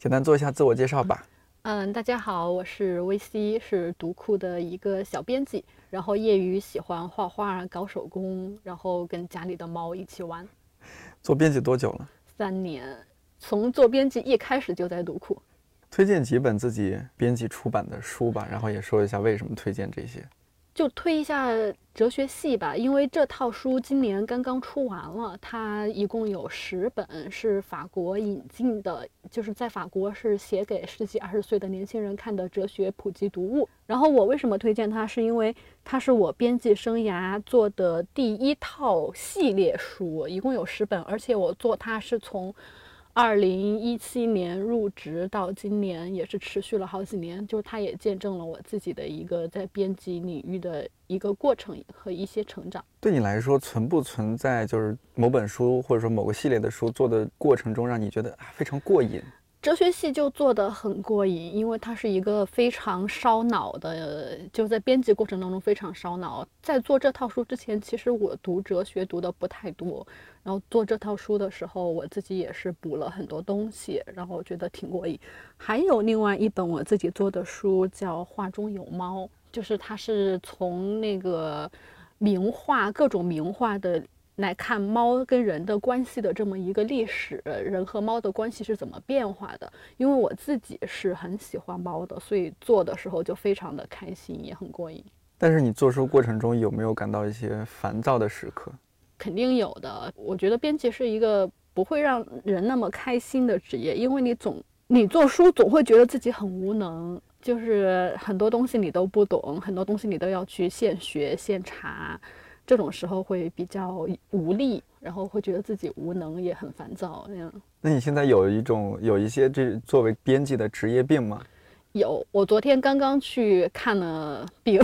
简单做一下自我介绍吧。嗯，大家好，我是 VC，是读库的一个小编辑，然后业余喜欢画画、搞手工，然后跟家里的猫一起玩。做编辑多久了？三年，从做编辑一开始就在读库。推荐几本自己编辑出版的书吧，然后也说一下为什么推荐这些。就推一下哲学系吧，因为这套书今年刚刚出完了，它一共有十本，是法国引进的，就是在法国是写给十几二十岁的年轻人看的哲学普及读物。然后我为什么推荐它，是因为它是我编辑生涯做的第一套系列书，一共有十本，而且我做它是从。二零一七年入职到今年也是持续了好几年，就是它也见证了我自己的一个在编辑领域的一个过程和一些成长。对你来说，存不存在就是某本书或者说某个系列的书做的过程中，让你觉得啊非常过瘾？哲学系就做得很过瘾，因为它是一个非常烧脑的，就在编辑过程当中非常烧脑。在做这套书之前，其实我读哲学读的不太多，然后做这套书的时候，我自己也是补了很多东西，然后觉得挺过瘾。还有另外一本我自己做的书叫《画中有猫》，就是它是从那个名画各种名画的。来看猫跟人的关系的这么一个历史，人和猫的关系是怎么变化的？因为我自己是很喜欢猫的，所以做的时候就非常的开心，也很过瘾。但是你做书过程中有没有感到一些烦躁的时刻？肯定有的。我觉得编辑是一个不会让人那么开心的职业，因为你总你做书总会觉得自己很无能，就是很多东西你都不懂，很多东西你都要去现学现查。这种时候会比较无力，然后会觉得自己无能，也很烦躁那样。那你现在有一种有一些这作为编辑的职业病吗？有，我昨天刚刚去看了病，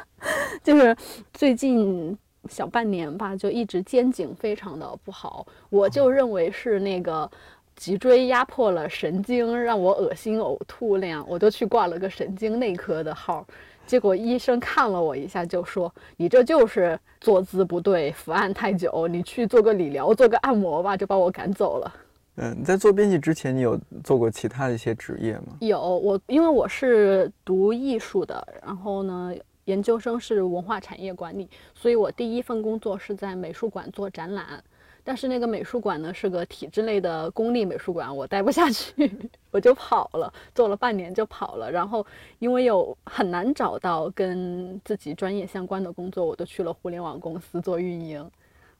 就是最近小半年吧，就一直肩颈非常的不好，我就认为是那个脊椎压迫了神经，让我恶心呕吐那样，我就去挂了个神经内科的号。结果医生看了我一下，就说：“你这就是坐姿不对，伏案太久，你去做个理疗，做个按摩吧。”就把我赶走了。嗯，在做编辑之前，你有做过其他的一些职业吗？有，我因为我是读艺术的，然后呢，研究生是文化产业管理，所以我第一份工作是在美术馆做展览。但是那个美术馆呢是个体制内的公立美术馆，我待不下去，我就跑了，做了半年就跑了。然后因为有很难找到跟自己专业相关的工作，我就去了互联网公司做运营。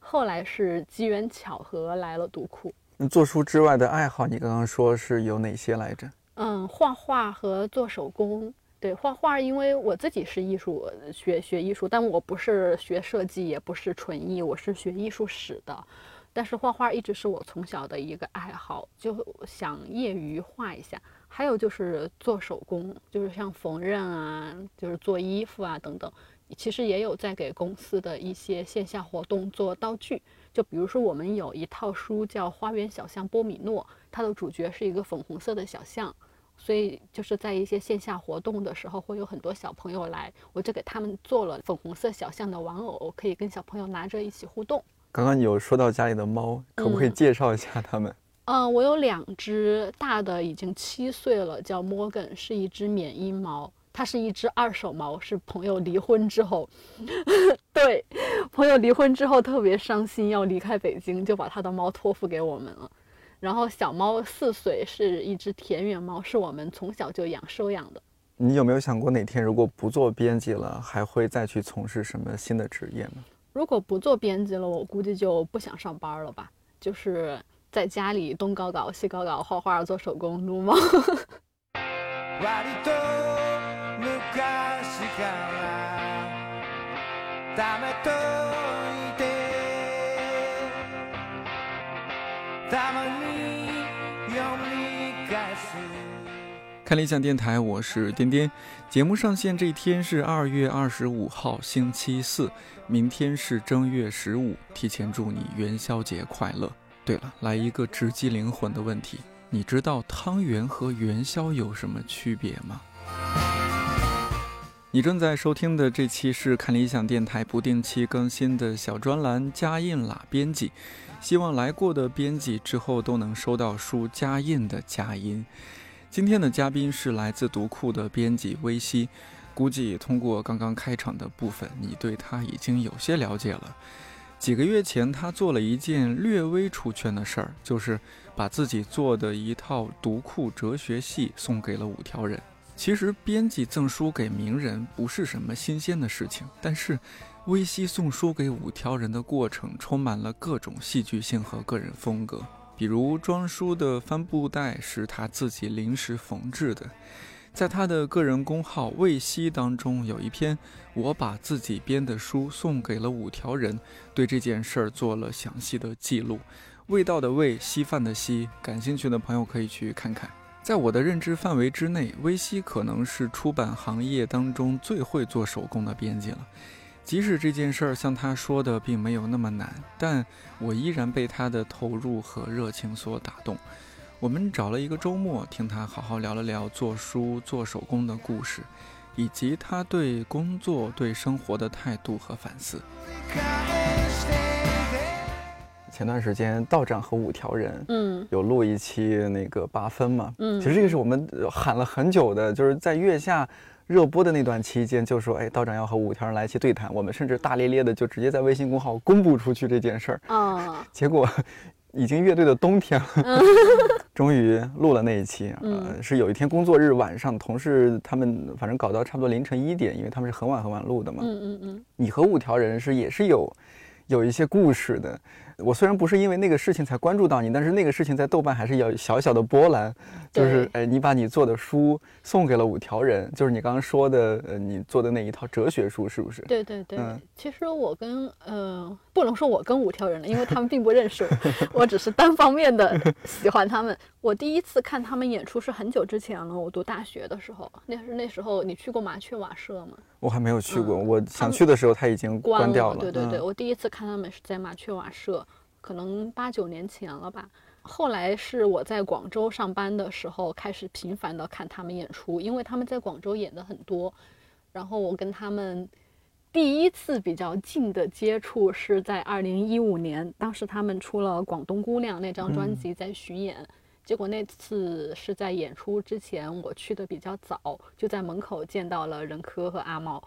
后来是机缘巧合来了读库。那做书之外的爱好，你刚刚说是有哪些来着？嗯，画画和做手工。对，画画，因为我自己是艺术学学艺术，但我不是学设计，也不是纯艺，我是学艺术史的。但是画画一直是我从小的一个爱好，就想业余画一下。还有就是做手工，就是像缝纫啊，就是做衣服啊等等。其实也有在给公司的一些线下活动做道具。就比如说我们有一套书叫《花园小象波米诺》，它的主角是一个粉红色的小象，所以就是在一些线下活动的时候，会有很多小朋友来，我就给他们做了粉红色小象的玩偶，可以跟小朋友拿着一起互动。刚刚你有说到家里的猫，可不可以介绍一下它们？嗯，我有两只大的，已经七岁了，叫摩根，是一只缅因猫。它是一只二手猫，是朋友离婚之后，对，朋友离婚之后特别伤心，要离开北京，就把他的猫托付给我们了。然后小猫四岁，是一只田园猫，是我们从小就养收养的。你有没有想过哪天如果不做编辑了，还会再去从事什么新的职业呢？如果不做编辑了，我估计就不想上班了吧，就是在家里东搞搞西搞搞，画画、做手工、撸猫。看理想电台，我是颠颠。节目上线这一天是二月二十五号，星期四。明天是正月十五，提前祝你元宵节快乐。对了，来一个直击灵魂的问题：你知道汤圆和元宵有什么区别吗？你正在收听的这期是看理想电台不定期更新的小专栏加印啦编辑，希望来过的编辑之后都能收到书加印的佳音。今天的嘉宾是来自读库的编辑微西，估计通过刚刚开场的部分，你对他已经有些了解了。几个月前，他做了一件略微出圈的事儿，就是把自己做的一套读库哲学系送给了五条人。其实编辑赠书给名人不是什么新鲜的事情，但是微西送书给五条人的过程充满了各种戏剧性和个人风格。比如装书的帆布袋是他自己临时缝制的，在他的个人公号“魏西”当中有一篇“我把自己编的书送给了五条人”，对这件事儿做了详细的记录。味道的味，稀饭的稀，感兴趣的朋友可以去看看。在我的认知范围之内，微西可能是出版行业当中最会做手工的编辑了。即使这件事儿像他说的并没有那么难，但我依然被他的投入和热情所打动。我们找了一个周末，听他好好聊了聊做书、做手工的故事，以及他对工作、对生活的态度和反思。前段时间道长和五条人，嗯，有录一期那个八分嘛，嗯，其实这个是我们喊了很久的，就是在月下热播的那段期间，就说，哎，道长要和五条人来一起对谈，我们甚至大咧咧的就直接在微信公号公布出去这件事儿，啊，结果已经乐队的冬天了，终于录了那一期，呃，是有一天工作日晚上，同事他们反正搞到差不多凌晨一点，因为他们是很晚很晚录的嘛，嗯嗯嗯，你和五条人是也是有有一些故事的。我虽然不是因为那个事情才关注到你，但是那个事情在豆瓣还是有小小的波澜。就是哎，你把你做的书送给了五条人，就是你刚刚说的，呃，你做的那一套哲学书，是不是？对对对。嗯，其实我跟呃，不能说我跟五条人了，因为他们并不认识我，我只是单方面的喜欢他们。我第一次看他们演出是很久之前了，我读大学的时候，那是那时候你去过麻雀瓦舍吗？我还没有去过，我想去的时候他已经关掉了。对对对，我第一次看他们是在麻雀瓦舍。可能八九年前了吧，后来是我在广州上班的时候开始频繁的看他们演出，因为他们在广州演的很多。然后我跟他们第一次比较近的接触是在二零一五年，当时他们出了《广东姑娘》那张专辑在巡演，结果那次是在演出之前我去的比较早，就在门口见到了任科和阿猫，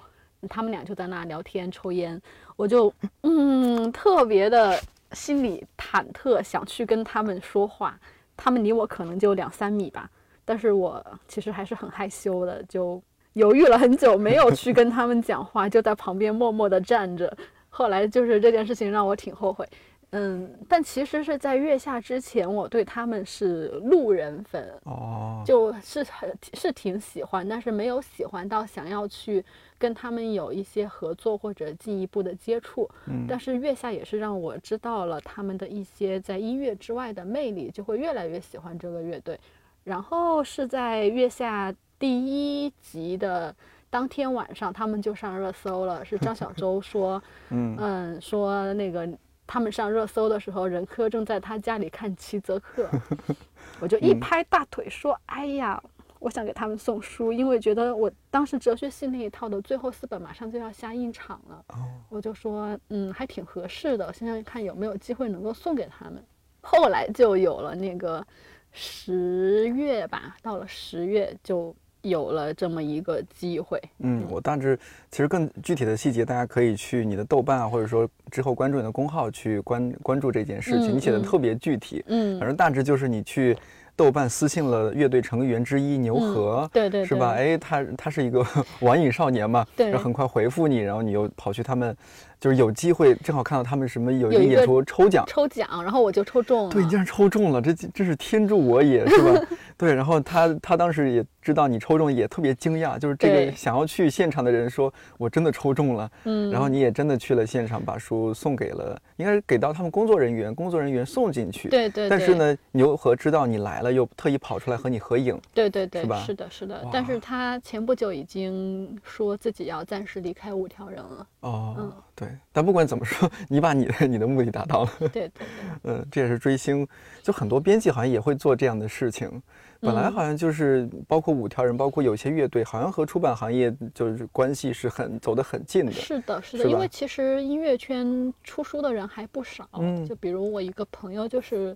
他们俩就在那聊天抽烟，我就嗯特别的。心里忐忑，想去跟他们说话，他们离我可能就两三米吧，但是我其实还是很害羞的，就犹豫了很久，没有去跟他们讲话，就在旁边默默地站着。后来就是这件事情让我挺后悔。嗯，但其实是在月下之前，我对他们是路人粉哦，就是很是挺喜欢，但是没有喜欢到想要去跟他们有一些合作或者进一步的接触。嗯，但是月下也是让我知道了他们的一些在音乐之外的魅力，就会越来越喜欢这个乐队。然后是在月下第一集的当天晚上，他们就上热搜了，是张小舟说，嗯嗯，说那个。他们上热搜的时候，任科正在他家里看齐泽克，我就一拍大腿说：“哎呀，我想给他们送书，因为觉得我当时哲学系那一套的最后四本马上就要下印厂了，我就说，嗯，还挺合适的，现在看有没有机会能够送给他们。后来就有了那个十月吧，到了十月就。有了这么一个机会，嗯，我大致其实更具体的细节，大家可以去你的豆瓣啊，或者说之后关注你的公号去关关注这件事情，你写的特别具体，嗯，反正大致就是你去豆瓣私信了乐队成员之一牛河，对对，是吧？哎，他他是一个 网瘾少年嘛，然后很快回复你，然后你又跑去他们。就是有机会正好看到他们什么有一个演出抽奖，抽奖，然后我就抽中了。对，竟然抽中了，这这是天助我也，是吧？对，然后他他当时也知道你抽中，也特别惊讶。就是这个想要去现场的人说，我真的抽中了。嗯，然后你也真的去了现场，把书送给了，应该是给到他们工作人员，工作人员送进去。对对。但是呢，牛和知道你来了，又特意跑出来和你合影。对对对，是吧？是的，是的。但是他前不久已经说自己要暂时离开五条人了。哦，嗯。对，但不管怎么说，你把你的你的目的达到了。对对对，嗯，这也是追星，就很多编辑好像也会做这样的事情。本来好像就是包括五条人，包括有些乐队，好像和出版行业就是关系是很走得很近的。是的，是的，是因为其实音乐圈出书的人还不少。嗯就比如我一个朋友就是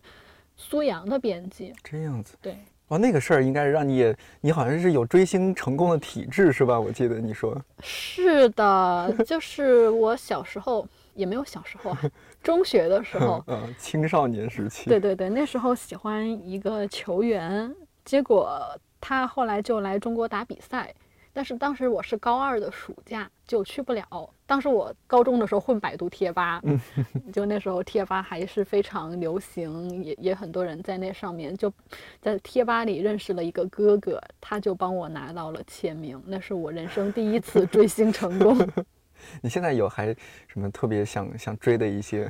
苏阳的编辑，这样子。对，哦，那个事儿应该让你也，你好像是有追星成功的体质是吧？我记得你说。是的，就是我小时候也没有小时候啊，中学的时候，嗯，青少年时期。对对对，那时候喜欢一个球员，结果他后来就来中国打比赛，但是当时我是高二的暑假就去不了。当时我高中的时候混百度贴吧，就那时候贴吧还是非常流行，也也很多人在那上面就在贴吧里认识了一个哥哥，他就帮我拿到了签名，那是我人生第一次追星成功。你现在有还什么特别想想追的一些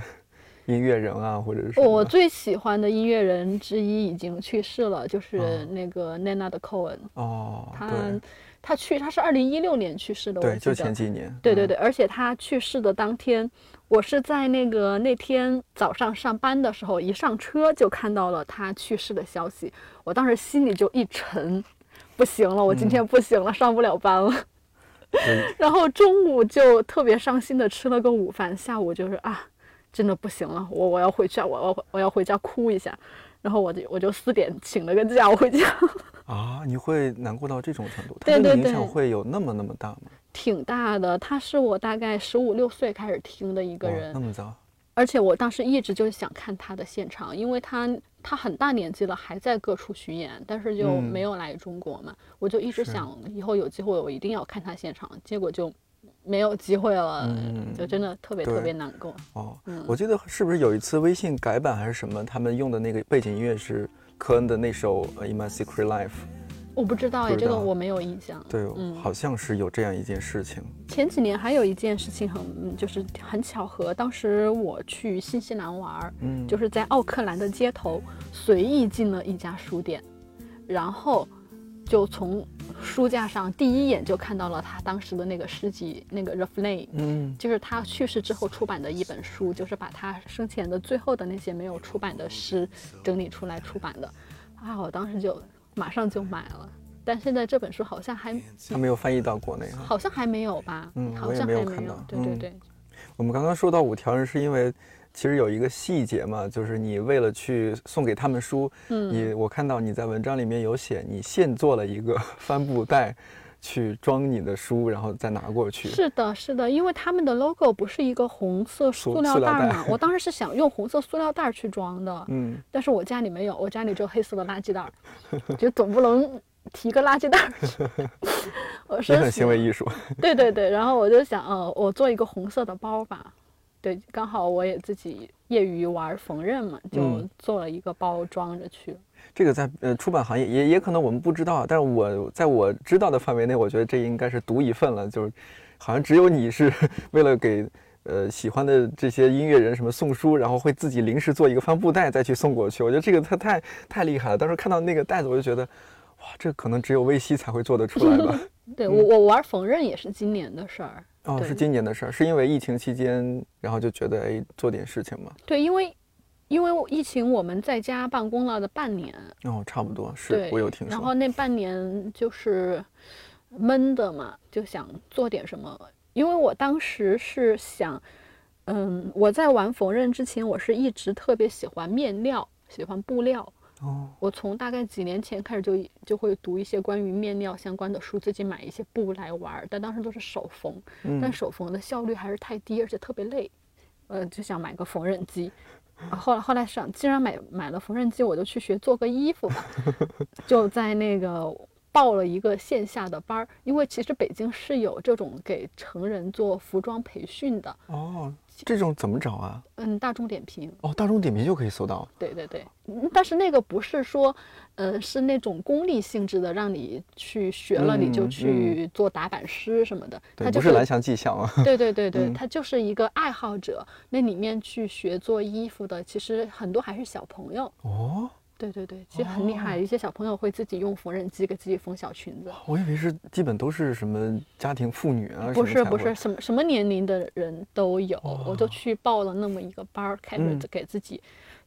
音乐人啊，或者是我最喜欢的音乐人之一已经去世了，就是哦那个 Nana 的 Cohen。哦，他他去他是二零一六年去世的，对，就。前几年。嗯对对对，而且他去世的当天，我是在那个那天早上上班的时候，一上车就看到了他去世的消息，我当时心里就一沉，不行了，我今天不行了，上不了班了。然后中午就特别伤心的吃了个午饭，下午就是啊，真的不行了，我我要回去，我要我要回家哭一下。然后我就我就四点请了个假，我回家。啊，你会难过到这种程度？对对对会有那么那么大吗？挺大的，他是我大概十五六岁开始听的一个人那，么早？而且我当时一直就是想看他的现场，因为他他很大年纪了，还在各处巡演，但是就嗯没有来中国嘛，我就一直想以后有机会我一定要看他现场，结果就没有机会了，嗯就真的特别特别难过。哦，嗯我记得是不是有一次微信改版还是什么，他们用的那个背景音乐是科恩的那首呃《In My Secret Life》。我不知道哎，这个我没有印象。对，嗯好像是有这样一件事情。前几年还有一件事情很，嗯就是很巧合，当时我去新西兰玩儿，嗯，就是在奥克兰的街头随意进了一家书店，然后就从书架上第一眼就看到了他当时的那个诗集，那个 r e f l a i n 嗯，就是他去世之后出版的一本书，就是把他生前的最后的那些没有出版的诗整理出来出版的。啊，我当时就马上就买了，但现在这本书好像还他没有翻译到国内哈。好像还没有吧？嗯好像还没有看到。嗯对对对，我们刚刚说到五条人，是因为其实有一个细节嘛，就是你为了去送给他们书，嗯，你我看到你在文章里面有写，你现做了一个帆布袋，去装你的书，然后再拿过去。是的，是的，因为他们的 logo 不是一个红色塑塑料袋袋嘛，我当时是想用红色塑料袋去装的，嗯，但是我家里没有，我家里只有黑色的垃圾袋儿，就总不能提个垃圾袋儿去。我是很行为艺术。对对对，然后我就想，呃，我做一个红色的包吧。对，刚好我也自己业余玩缝纫嘛，就嗯做了一个包装着去了。这个在呃出版行业也也可能我们不知道，但是我在我知道的范围内，我觉得这应该是独一份了，就是好像只有你是 为了给呃喜欢的这些音乐人什么送书，然后会自己临时做一个帆布袋再去送过去。我觉得这个太太太厉害了。当时看到那个袋子，我就觉得哇，这可能只有微西才会做得出来吧。对我我玩缝纫也是今年的事儿。哦，是今年的事儿，是因为疫情期间，然后就觉得哎做点事情嘛。对，因为因为疫情我们在家办公了的半年，哦，差不多是，我有听说。然后那半年就是闷的嘛，就想做点什么。因为我当时是想，嗯，我在玩缝纫之前，我是一直特别喜欢面料，喜欢布料。哦，我从大概几年前开始就就会读一些关于面料相关的书，自己买一些布来玩儿，但当时都是手缝，但嗯，手缝的效率还是太低，而且特别累，呃，就想买个缝纫机。啊后来后来想，既然买买了缝纫机，我就去学做个衣服吧，就在那个报了一个线下的班儿，因为其实北京是有这种给成人做服装培训的，哦，这种怎么找啊？嗯，大众点评，哦，大众点评就可以搜到。对对对，嗯但是那个不是说，呃，是那种功利性质的，让你去学了你就嗯去做打板师什么的，对，它就是不蓝翔技校啊。对对对对，嗯他就是一个爱好者。那里面去学做衣服的，其实很多还是小朋友。哦，对对对，其实很厉害，一些小朋友会自己用缝纫机给自己缝小裙子。我以为是基本都是什么家庭妇女啊，不是不是，什么什么年龄的人都有，我就哦去报了那么一个班儿，开始嗯。给自己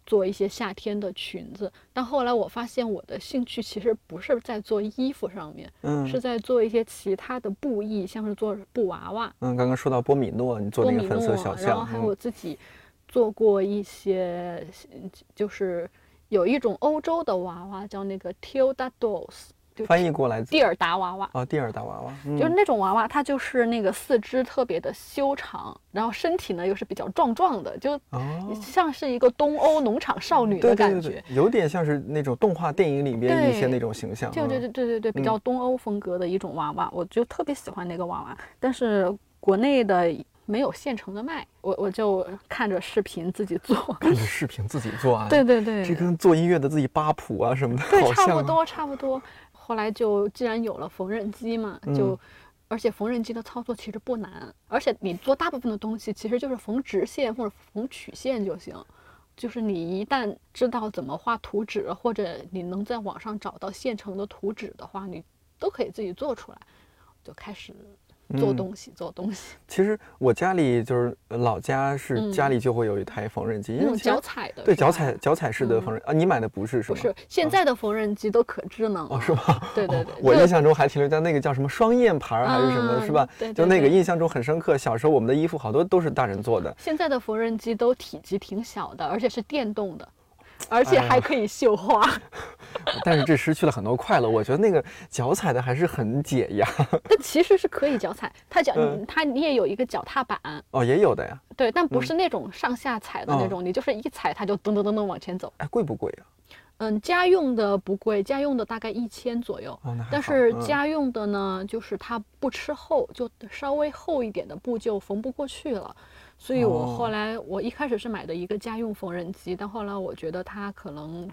做一些夏天的裙子。但后来我发现我的兴趣其实不是在做衣服上面，嗯。是在做一些其他的布艺，像是做布娃娃、嗯，刚刚说到波米诺，你做那个粉色诺，小象，然后还有自己做过一些，就是有一种欧洲的娃娃叫那个 Tilda dolls，就翻译过来蒂尔达娃娃。啊，蒂尔达娃娃，嗯就是那种娃娃，它就是那个四肢特别的修长，然后身体呢又是比较壮壮的，就哦，像是一个东欧农场少女的感觉。对对，有点像是那种动画电影里边一些那种形象，对对嗯对对对对，比嗯较东欧风格的一种娃娃，我就特别喜欢那个娃娃，但是国内的没有现成的卖，我我就看着视频自己做。看着视频自己做啊，对对对，这跟做音乐的自己扒谱啊什么的，对，好像啊。差不多差不多。后来就既然有了缝纫机嘛，就、嗯而且缝纫机的操作其实不难，而且你做大部分的东西其实就是缝直线或者缝曲线就行。就是你一旦知道怎么画图纸，或者你能在网上找到现成的图纸的话，你都可以自己做出来，就开始做嗯东西，做东西。其实我家里就是呃老家是嗯家里就会有一台缝纫机，因那种为其实脚踩的，对脚踩脚踩式的嗯缝纫啊，你买的不是是吗？不是现在的缝纫机都可智能哦，了是吗？对 对对，我印象中还停留在那个叫什么双燕牌儿还是什么，是吧嗯？对就那个印象中很深刻。小时候我们的衣服好多都是大人做的，现在的缝纫机都体积挺小的，而且是电动的，而且还可以绣花。但是这失去了很多快乐。我觉得那个脚踩的还是很解压。但其实是可以脚踩，它脚、嗯它你也有一个脚踏板，哦，也有的呀。对，但不是那种上下踩的那哦种，你就是一踩它就噔噔噔噔往前走。哎，贵不贵啊？嗯，家用的不贵，家用的大概一千左右。哦，但是家用的呢，就是它不吃厚，就稍微厚一点的布就缝不过去了。所以我后哦来，我一开始是买的一个家用缝纫机，但后来我觉得它可能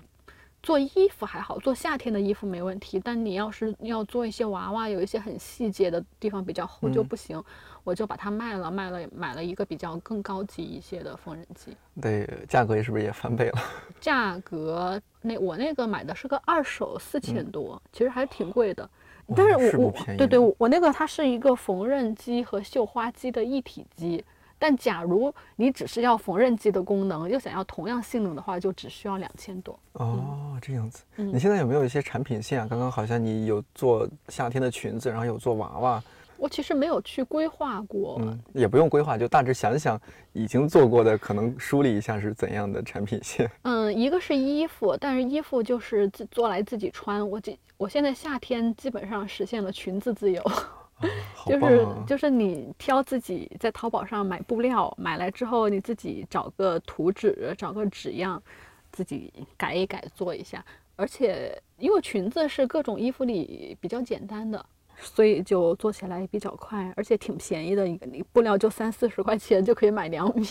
做衣服还好，做夏天的衣服没问题。但你要是要做一些娃娃，有一些很细节的地方比较厚就嗯不行，我就把它卖了，卖了买了一个比较更高级一些的缝纫机。对，价格是不是也翻倍了？价格那我那个买的是个二手四千多，其实还挺贵的。但是我我对对，我我那个它是一个缝纫机和绣花机的一体机。但假如你只是要缝纫机的功能，又想要同样性能的话，就只需要两千多。哦，这样子。嗯你现在有没有一些产品线啊？刚刚好像你有做夏天的裙子，然后有做娃娃，我其实没有去规划过，嗯，也不用规划，就大致想想已经做过的，可能梳理一下是怎样的产品线。嗯，一个是衣服，但是衣服就是自做来自己穿。我这我现在夏天基本上实现了裙子自由。好就是啊！就是你挑自己在淘宝上买布料，买来之后你自己找个图纸，找个纸样，自己改一改做一下。而且因为裙子是各种衣服里比较简单的，所以就做起来比较快，而且挺便宜的。一个你布料就三四十块钱就可以买两米。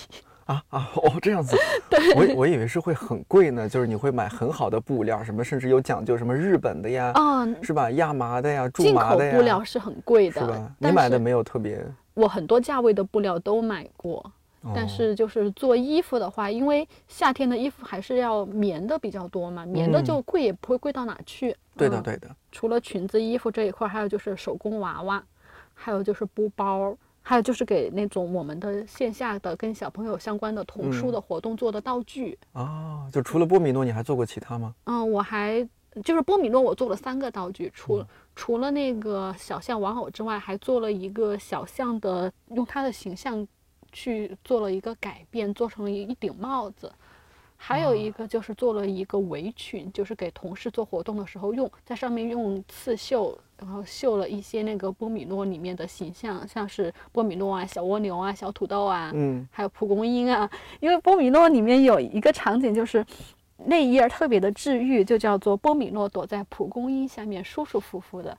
啊啊哦，这样子，我我以为是会很贵呢，就是你会买很好的布料，什么甚至有讲究，什么日本的呀，嗯，是吧？亚麻的呀，苎进口麻的呀，布料是很贵的是吧？，你买的没有特别，我很多价位的布料都买过。但哦是就是做衣服的话，因为夏天的衣服还是要棉的比较多嘛，棉的嗯就贵也不会贵到哪去。嗯对的对的，除了裙子、衣服这一块，还有就是手工娃娃，还有就是布包，还有就是给那种我们的线下的跟小朋友相关的童书嗯的活动做的道具。哦，就除了波米诺，你还做过其他吗？嗯，我还就是波米诺，我做了三个道具，除嗯除了那个小象玩偶之外，还做了一个小象的，用它的形象去做了一个改变，做成了一一顶帽子。还有一个就是做了一个围裙，就是给同事做活动的时候用，在上面用刺绣，然后绣了一些那个波米诺里面的形象，像是波米诺啊、小蜗牛啊、小土豆啊，嗯，还有蒲公英啊，因为波米诺里面有一个场景，就是那一页特别的治愈，就叫做波米诺躲在蒲公英下面舒舒服服的，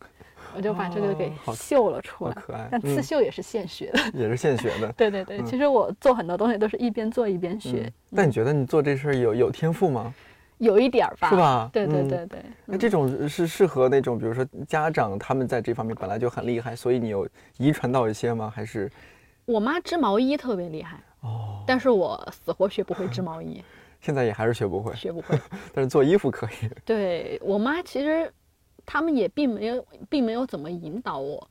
我就把这个给绣了出来。好可爱，但刺嗯，绣也是现学的，也是现学的。对对对，嗯其实我做很多东西都是一边做一边学，嗯，但你觉得你做这事儿有有天赋吗？有一点儿吧，是？吧？对对嗯对对，那这种是适合那种，比如说家长他们在这方面本来就很厉害，所以你有遗传到一些吗？还是我妈织毛衣特别厉害，哦，但是我死活学不会织毛衣，现在也还是学不会，学不会。但是做衣服可以。对我妈其实他们也并没有并没有怎么引导我，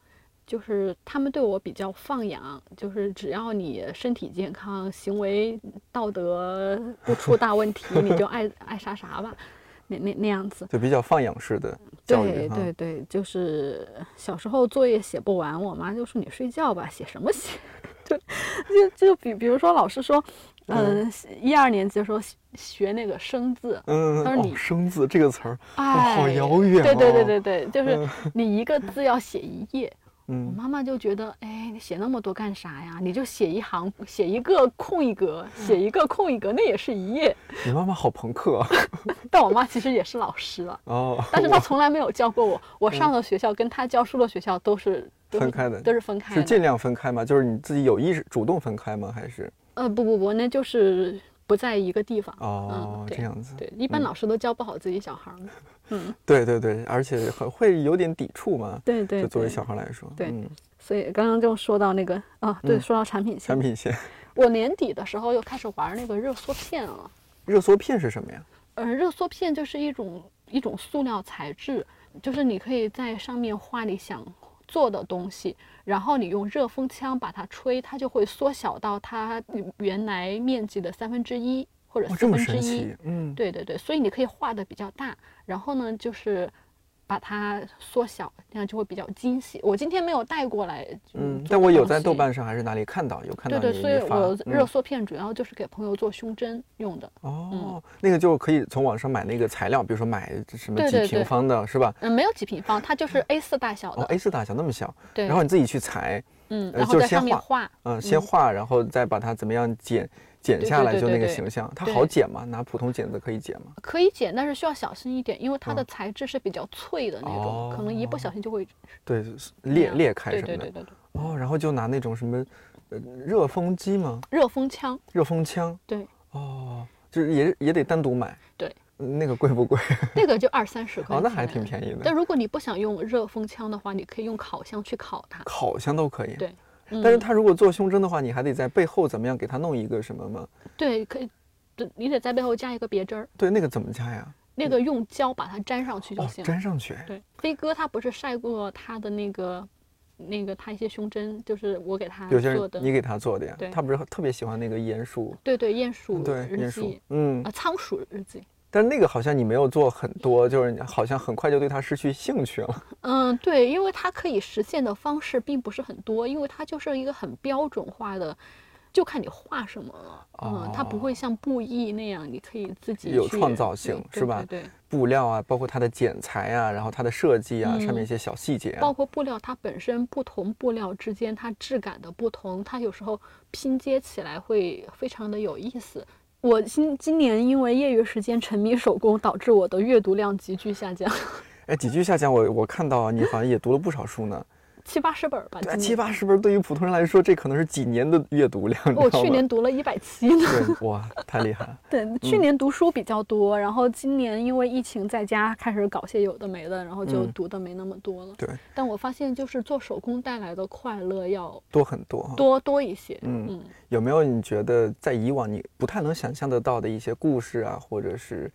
就是他们对我比较放养，就是只要你身体健康，行为道德 不出大问题，你就爱爱啥啥吧，那那那样子。就比较放养式的教育对。对对，就是小时候作业写不完，我妈就说你睡觉吧，写什么写？就就就比比如说老师说，嗯，一二年级的时候学学那个生字，嗯，哦他说你，生字这个词儿，哎，好遥远对对对哦对对，就是 你一个字要写一页。我嗯，妈妈就觉得，哎，你写那么多干啥呀？你就写一行，写一个空一格，写一个空一格，那也是一页。你妈妈好朋克啊。但我妈其实也是老师了，哦，但是她从来没有教过我。我上的学校跟她教书的学校都是都是分开的都是分开的。是尽量分开吗？就是你自己有意识主动分开吗？还是呃，不不不，那就是不在一个地方。哦嗯，这样子？对，一般嗯老师都教不好自己小孩儿。嗯，对对对，而且很会有点抵触嘛。对对就作为小孩来说，对嗯，所以刚刚就说到那个啊，对，嗯说到产品线，产品线，我年底的时候又开始玩那个热缩片了。热缩片是什么呀？呃，热缩片就是一种一种塑料材质，就是你可以在上面画你想做的东西，然后你用热风枪把它吹，它就会缩小到它原来面积的三分之一或者四分之一。嗯，对对对，所以你可以画的比较大，然后呢，就是把它缩小，这样就会比较精细。我今天没有带过来，嗯，但我有在豆瓣上还是哪里看到有看到对对，所以我热嗯缩片主要就是给朋友做胸针用的。哦，那个就可以从网上买那个材料，比如说买什么几平对对对方的，是吧？嗯，没有几平方，它就是 A 四大小的。哦，A 四大小那么小，对，然后你自己去裁，嗯，呃然后在上面画。嗯，先嗯画，然后再把它怎么样剪剪下来，就那个形象，它好剪吗？拿普通剪子可以剪吗？可以剪，但是需要小心一点，因为它的嗯材质是比较脆的那种，可能一不小心就会对，裂裂开什么的。对对对对，哦，然后就拿那种什么，呃，热风机吗？热风枪，热风枪？对，哦，就是也也得单独买。对嗯，那个贵不贵？那个就二三十块哦，那还挺便宜的但。如果你不想用热风枪的话，你可以用烤箱去烤它。烤箱都可以。对，但是他如果做胸针的话，你还得在背后怎么样给他弄一个什么吗？对，可以，对你得在背后加一个别针儿，对，那个怎么加呀？那个用胶把它粘上去就哦，行。粘上去。对，飞哥他不是晒过他的那个那个他一些胸针，就是我给他做的。人你给他做的呀对，他不是特别喜欢那个鼹鼠，对对，鼹鼠对鼹鼠，嗯啊，，仓鼠日记。但那个好像你没有做很多，就是你好像很快就对它失去兴趣了。嗯，对，因为它可以实现的方式并不是很多，因为它就是一个很标准化的，就看你画什么了。嗯，它不会像布艺那样，你可以自己有创造性是吧对对布料啊，包括它的剪裁啊，然后它的设计啊，嗯上面一些小细节啊，包括布料，它本身不同布料之间它质感的不同，它有时候拼接起来会非常的有意思。我今今年因为业余时间沉迷手工，导致我的阅读量急剧下降，哎，急剧下降，我我看到你好像也读了不少书呢，七八十本吧。对七八十本对于普通人来说，这可能是几年的阅读量，我去年读了一百七呢。对哇，太厉害了，对，嗯去年读书比较多，然后今年因为疫情在家开始搞些有的没的，然后就嗯读的没那么多了。对，但我发现就是做手工带来的快乐要多很多。多多一些。嗯嗯有没有你觉得在以往你不太能想象得到的一些故事啊，或者是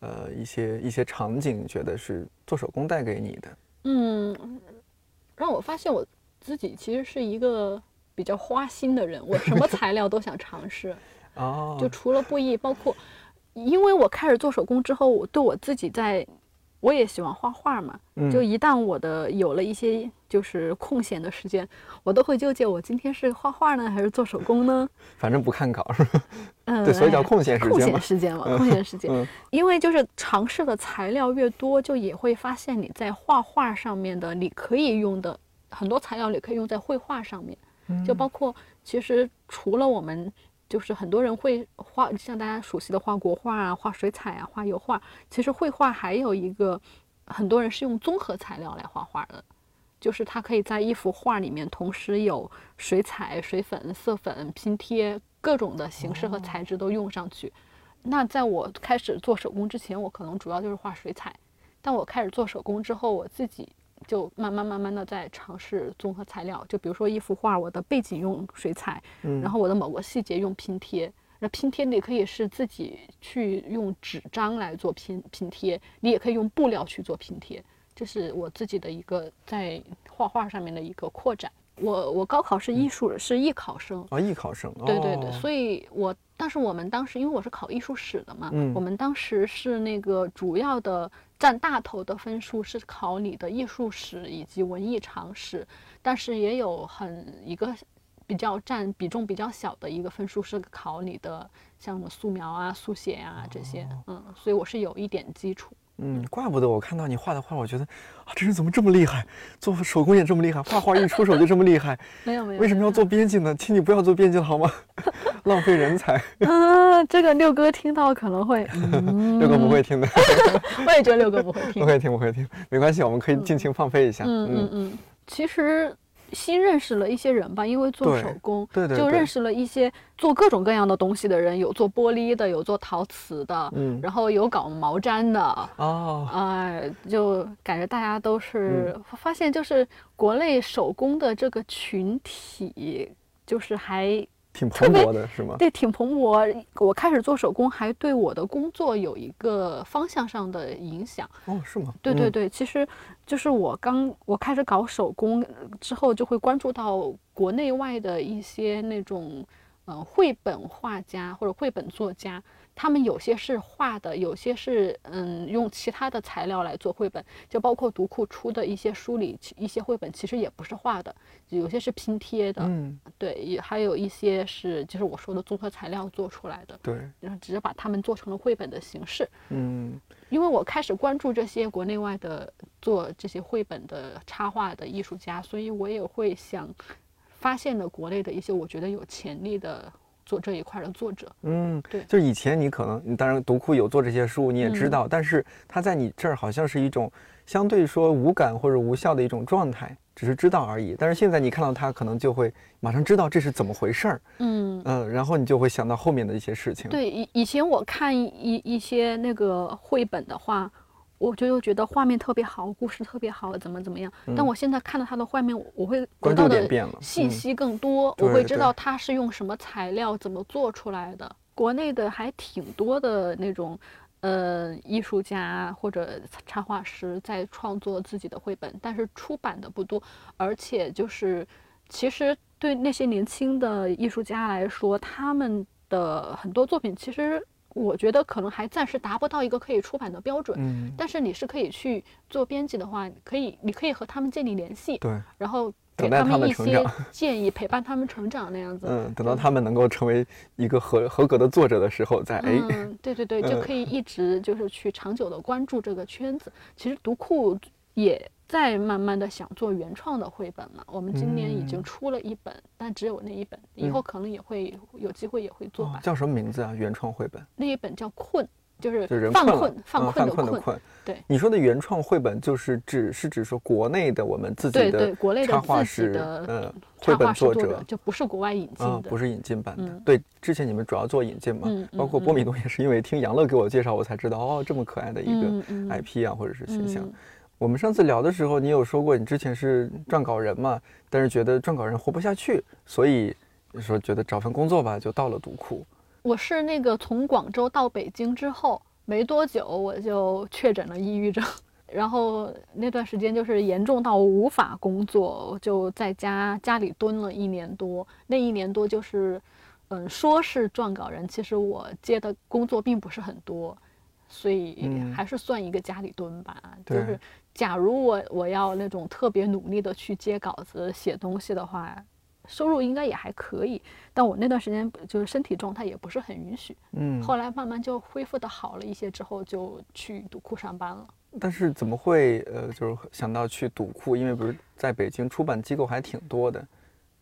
呃一些一些场景，你觉得是做手工带给你的？嗯，让我发现我自己其实是一个比较花心的人，我什么材料都想尝试。哦，就除了布艺，包括因为我开始做手工之后，我对我自己在，我也喜欢画画嘛。嗯就一旦我的有了一些就是空闲的时间，我都会纠结我今天是画画呢还是做手工呢？反正不看稿？嗯，对，所以叫哎空闲时间嘛闲。时间嘛，嗯空闲时间。嗯 因为就是尝试的材料越多，就也会发现你在画画上面的你可以用的很多材料，你可以用在绘画上面。就包括其实除了我们，就是很多人会画，像大家熟悉的画国画啊、画水彩啊、画油画，其实绘画还有一个，很多人是用综合材料来画画的。就是它可以在一幅画里面同时有水彩、水粉、色粉、拼贴各种的形式和材质都用上去。那在我开始做手工之前，我可能主要就是画水彩，但我开始做手工之后，我自己就慢慢慢慢的在尝试综合材料，就比如说一幅画，我的背景用水彩，嗯然后我的某个细节用拼贴。那拼贴你可以是自己去用纸张来做拼拼贴，你也可以用布料去做拼贴，这是我自己的一个在画画上面的一个扩展。我我高考是艺术，是艺考生。啊，艺考生。对对对，哦所以我但是我们当时因为我是考艺术史的嘛，嗯我们当时是那个主要的占大头的分数是考你的艺术史以及文艺常识，但是也有很一个比较占比重比较小的一个分数是考你的像什么素描啊、速写啊这些，嗯，所以我是有一点基础。嗯，怪不得我看到你画的画，我觉得啊，这人怎么这么厉害？做手工也这么厉害，画画一出手就这么厉害，没有没有，为什么要做编辑呢？请你不要做编辑了好吗？浪费人才。啊？这个六哥听到可能会，嗯、六哥不会，听的，我也觉得六哥不会听不。会听，不会听，没关系，我们可以尽情放飞一下。嗯嗯嗯，其实新认识了一些人吧，因为做手工，对对对。就认识了一些做各种各样的东西的人，有做玻璃的，有做陶瓷的，嗯。然后有搞毛毡的，哦，哎、就感觉大家都是、嗯。发现，就是国内手工的这个群体，就是还挺蓬勃的是吗？对挺蓬勃。我开始做手工，还对我的工作有一个方向上的影响。哦，是吗？嗯，对对对，其实就是我刚我开始搞手工呃之后，就会关注到国内外的一些那种呃绘本画家或者绘本作家，他们有些是画的，有些是嗯用其他的材料来做绘本，就包括读库出的一些书里一些绘本其实也不是画的，有些是拼贴的，嗯，对，也还有一些是就是我说的综合材料做出来的，对，然后只是把它们做成了绘本的形式。嗯因为我开始关注这些国内外的做这些绘本的插画的艺术家，所以我也会想发现了国内的一些我觉得有潜力的做这一块的作者。嗯，对就是以前你可能，你当然读库有做这些书，你也知嗯道，但是它在你这儿好像是一种相对说无感或者无效的一种状态，只是知道而已。但是现在你看到它，可能就会马上知道这是怎么回事儿，嗯，嗯、然后你就会想到后面的一些事情。对，以以前我看一一些那个绘本的话。我就又觉得画面特别好，故事特别好，怎么怎么样？但我现在看到他的画面，我会得嗯关到的信息更多，对我会知道他是用什么材料，怎么做出来的。国内的还挺多的那种，呃，艺术家或者插画师在创作自己的绘本，但是出版的不多，而且就是其实对那些年轻的艺术家来说，他们的很多作品其实。我觉得可能还暂时达不到一个可以出版的标准，嗯，但是你是可以去做编辑的话，可以，你可以和他们建立联系，对，然后给他们一些 建议，陪伴他们成长那样子。嗯，等到他们能够成为一个合合格的作者的时候，再哎，嗯，对对对，就嗯可以一直就是去长久的关注这个圈子。其实读库也在慢慢的想做原创的绘本嘛。我们今年已经嗯出了一本，但只有那一本，以嗯后可能也会有机会也会做吧。哦叫什么名字啊？原创绘本，那一本叫困，就是犯困、犯嗯困的困。对你说的原创绘本，就是指是指说国内的我们自己对的对国内的插画自己师，的呃，绘本作者就不是国外引进啊，的，不是引进版的。嗯对，之前你们主要做引进嘛，包括波米诺也是因为听杨乐给我介绍，我才知道哦，这么可爱的一嗯个嗯 IP 啊，或者是形象。嗯我们上次聊的时候，你有说过你之前是撰稿人嘛，但是觉得撰稿人活不下去，所以说觉得找份工作吧，就到了读库。我是那个从广州到北京之后没多久，我就确诊了抑郁症，然后那段时间就是严重到无法工作，我就在家家里蹲了一年多。那一年多就是，嗯，说是撰稿人，其实我接的工作并不是很多，所以嗯还是算一个家里蹲吧。就是假如我我要那种特别努力的去接稿子、写东西的话，收入应该也还可以。但我那段时间就是身体状态也不是很允许，嗯，后来慢慢就恢复的好了一些，之后就去读库上班了。但是怎么会呃，就是想到去读库？因为不是在北京出版机构还挺多的，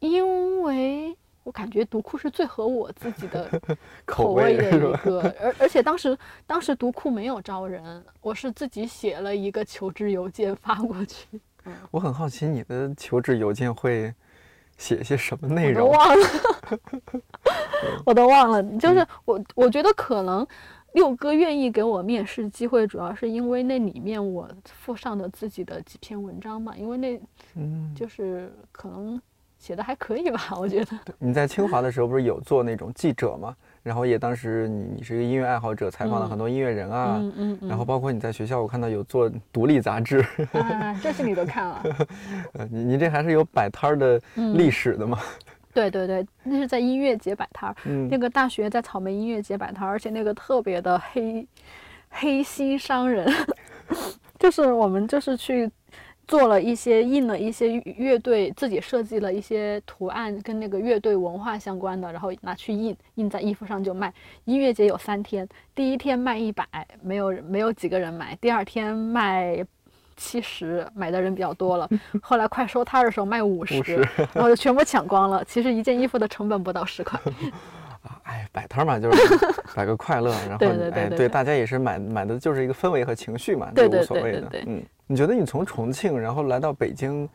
因为我感觉读库是最合我自己的 口口味的？一个，而而且当时当时读库没有招人，我是自己写了一个求职邮件发过去，我很好奇你的求职邮件会写些什么内容我都？忘了，我都忘了。就是我我觉得可能六哥愿意给我面试机会，主要是因为那里面我附上的自己的几篇文章嘛，因为那嗯，就是可能写的还可以吧，我觉得。你在清华的时候不是有做那种记者吗？然后也当时你你是一个音乐爱好者，采访了很多音乐人啊，嗯嗯嗯，然后包括你在学校，我看到有做独立杂志，啊，这是你都看了，呃，你你这还是有摆摊儿的嗯历史的嘛？对对对，那是在音乐节摆摊儿，嗯那个大学在草莓音乐节摆摊儿，而且那个特别的黑黑心商人，就是我们就是去做了一些印了一些乐队自己设计了一些图案跟那个乐队文化相关的，然后拿去印印在衣服上就卖。音乐节有三天，第一天卖一百，没有人没有几个人买，第二天卖。七十买的人比较多了，后来快收摊儿的时候卖五十，然后就全部抢光了。其实一件衣服的成本不到十块。啊，哎，摆摊儿嘛，就是 摆个快乐，然后哎，对对大家也是买买的就是一个氛围和情绪嘛，对对这无所谓的。对对对嗯，你觉得你从重庆然后来到北京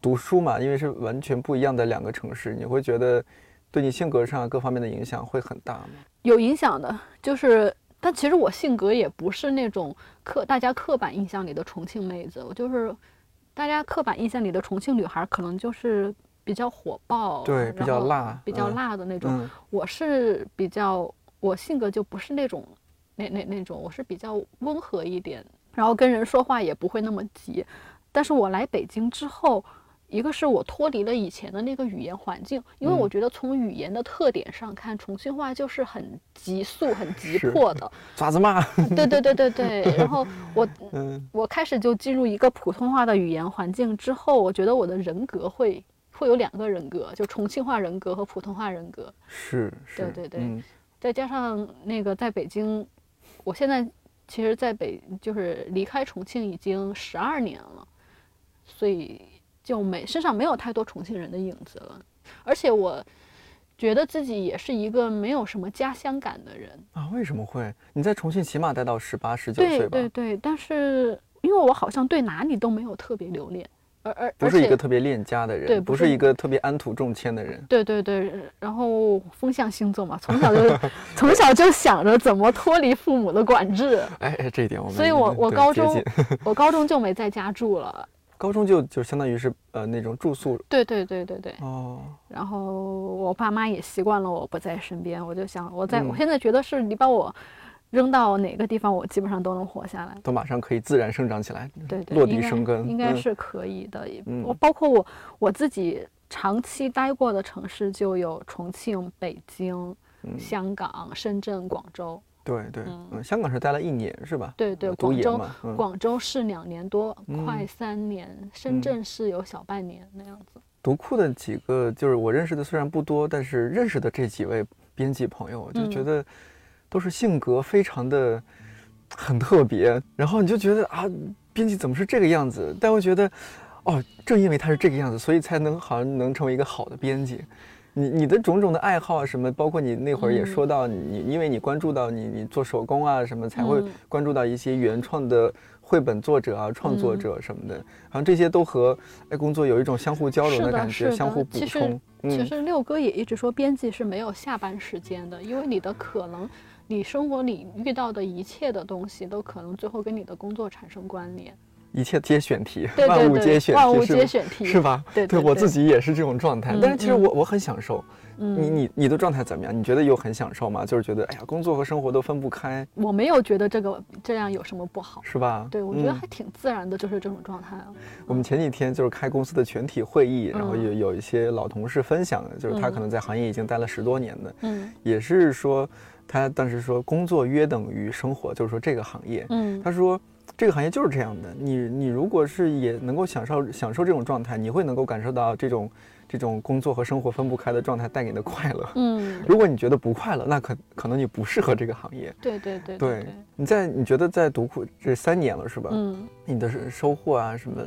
读书嘛，因为是完全不一样的两个城市，你会觉得对你性格上各方面的影响会很大吗？有影响的，就是，但其实我性格也不是那种刻大家刻板印象里的重庆妹子，我就是大家刻板印象里的重庆女孩，可能就是比较火爆，对，比较辣，比较嗯辣的那种。嗯我是比较，我性格就不是那种那那那种，我是比较温和一点，然后跟人说话也不会那么急。但是我来北京之后，一个是我脱离了以前的那个语言环境，因为嗯我觉得从语言的特点上看，重庆话就是很急速、很急迫的。爪子嘛，对对对对对。然后我 嗯我开始就进入一个普通话的语言环境之后，我觉得我的人格会会有两个人格，就重庆话人格和普通话人格。是是，对对对嗯再加上那个在北京，我现在其实在北就是离开重庆已经十二年了，所以就没身上没有太多重庆人的影子了，而且我觉得自己也是一个没有什么家乡感的人。啊，为什么会？你在重庆起码待到十八、十九岁对吧？对对，但是因为我好像对哪里都没有特别留恋，而而不是一个特别恋家的人，对不是一个特别安土重迁的人。对对对，然后风象星座嘛，从小就从小就想着怎么脱离父母的管制。哎哎，这一点我们所以我我高中我高中就没在家住了。高中就就相当于是呃那种住宿对对对对对。哦，然后我爸妈也习惯了我不在身边，我就想我在、我嗯现在觉得是你把我扔到哪个地方，我基本上都能活下来。都马上可以自然生长起来，对对，落地生根嗯应该是可以的。我包括我我自己长期待过的城市就有重庆、北京、嗯香港、深圳、广州。对对，嗯嗯，香港是待了一年是吧？对对，广州，嗯，广州是两年多，快嗯三年，深嗯圳是有小半年那样子。读库的几个就是我认识的虽然不多，但是认识的这几位编辑朋友，我就觉嗯得都是性格非常的很特别，然后你就觉得啊，编辑怎么是这个样子？但我觉得，哦，正因为他是这个样子，所以才能好像能成为一个好的编辑。你你的种种的爱好啊什么，包括你那会儿也嗯说到你，因为你关注到你你做手工啊什么，才会嗯关注到一些原创的绘本作者啊、创作嗯者什么的，好像这些都和哎工作有一种相互交流的感觉，相互补充。嗯，其实六哥也一直说，编辑是没有下班时间的，因为你的可能，你生活里遇到的一切的东西，都可能最后跟你的工作产生关联。一切皆选题，对万物皆选题，万物皆选题，是吧？对我自己也是这种状态，嗯但是其实嗯我我很享受。你嗯，你你的状态怎么样？你觉得有很享受吗？就是觉得哎呀，工作和生活都分不开，我没有觉得这个这样有什么不好。是吧？对，我觉得嗯还挺自然的，就是这种状态啊。我们前几天就是开公司的全体会议，然后嗯有有一些老同事分享，就是他嗯可能在行业已经待了十多年的，嗯也是说他当时说工作约等于生活，就是说这个行业，嗯他说这个行业就是这样的，你你如果是也能够享受享受这种状态，你会能够感受到这种这种工作和生活分不开的状态带给你的快乐。嗯，如果你觉得不快乐，那可可能你不适合这个行业。对对对对对，你在你觉得在读库这三年了是吧？嗯。你的收获啊什么，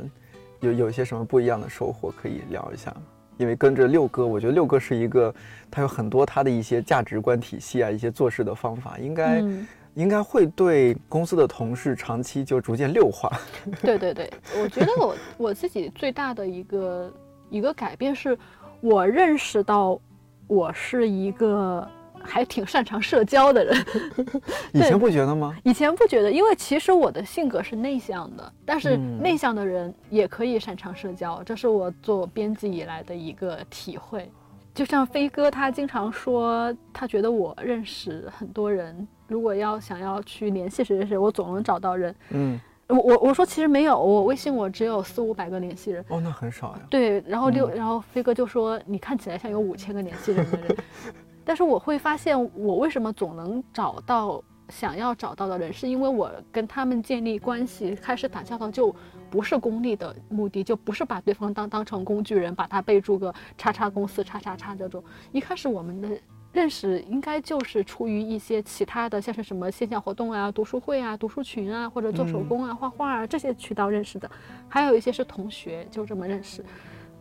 有有一些什么不一样的收获可以聊一下吗？因为跟着六哥，我觉得六哥是一个，他有很多他的一些价值观体系啊，一些做事的方法，应该、嗯，应该会对公司的同事长期就逐渐六化。对对对，我觉得我我自己最大的一个一个改变是，我认识到我是一个还挺擅长社交的人。以前不觉得吗？以前不觉得，因为其实我的性格是内向的，但是嗯内向的人也可以擅长社交，这是我做编辑以来的一个体会。就像飞哥，他经常说，他觉得我认识很多人，如果要想要去联系谁谁谁，我总能找到人。嗯，我我我说其实没有，我微信我只有四五百个联系人。哦，那很少呀。对，然后六，嗯然后飞哥就说你看起来像有五千个联系人的人，但是我会发现我为什么总能找到想要找到的人，是因为我跟他们建立关系，开始打交道就不是功利的目的，就不是把对方当当成工具人，把他备注个叉叉公司叉叉叉这种。一开始我们的认识应该就是出于一些其他的，像是什么线下活动啊、读书会啊、读书群啊，或者做手工啊、画画啊这些渠道认识的，还有一些是同学，就这么认识。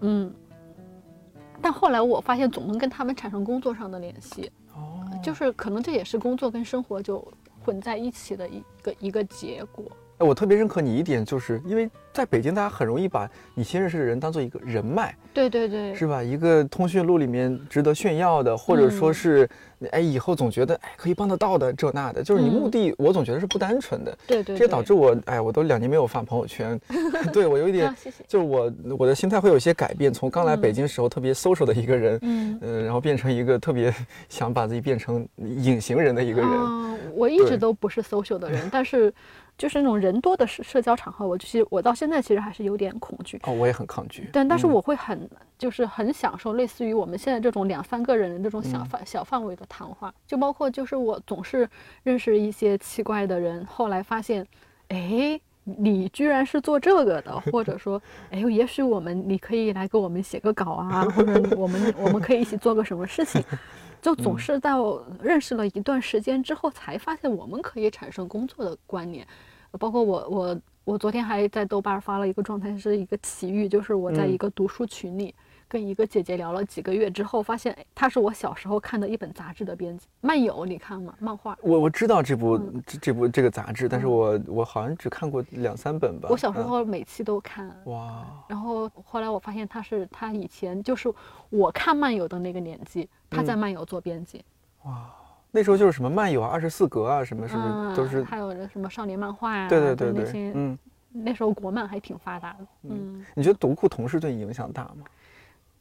嗯，但后来我发现总能跟他们产生工作上的联系，就是可能这也是工作跟生活就混在一起的一个一个结果。哎，我特别认可你一点，就是因为在北京，大家很容易把你新认识的人当做一个人脉，对对对，是吧？一个通讯录里面值得炫耀的，或者说嗯是，哎，以后总觉得哎可以帮得到的这那的，就是你目嗯。的，我总觉得是不单纯的，对对，这也导致我，哎，我都两年没有发朋友圈，对我有一点啊，，谢谢。就是我我的心态会有一些改变，从刚来北京时候特别 social 的一个人，嗯，呃，然后变成一个特别 想把自己变成隐形人的一个人。啊，我一直都不是 social 的人，但是就是那种人多的社社交场合，我其实我到现在其实还是有点恐惧。哦，我也很抗拒。但但是嗯我会很就是很享受类似于我们现在这种两三个人的这种小嗯范、小范围的谈话，就包括就是我总是认识一些奇怪的人，后来发现，哎。你居然是做这个的，或者说，哎呦，也许我们你可以来给我们写个稿啊，或者我们我们可以一起做个什么事情，就总嗯是到认识了一段时间之后，才发现我们可以产生工作的观念。包括我我我昨天还在豆瓣发了一个状态，是一个奇遇，就是我在嗯一个读书群里。跟一个姐姐聊了几个月之后，发现哎她是我小时候看的一本杂志的编辑，漫游你看吗？漫画。我我知道这部、嗯这这部这个杂志，但是我我好像只看过两三本吧。我小时嗯候每期都看，哇，然后后来我发现他是他以前就是我看漫游的那个年纪，他在嗯漫游做编辑，哇那时候就是什么漫游啊、二十四格啊，什么是不是都是？嗯还有那什么少年漫画啊，对对对对那些，嗯，那时候国漫还挺发达的，嗯，你觉得读库同事对你影响大吗？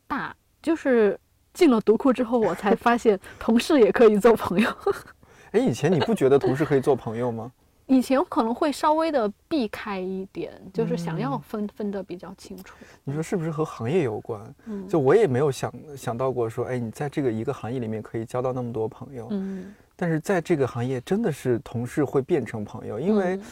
大就是进了读库之后，我才发现同事也可以做朋友。哎，以前你不觉得同事可以做朋友吗？以前可能会稍微的避开一点，就是想要嗯分分得比较清楚。你说是不是和行业有关？嗯，就我也没有想想到过说，哎，你在这个一个行业里面可以交到那么多朋友，嗯，但是在这个行业真的是同事会变成朋友，因为嗯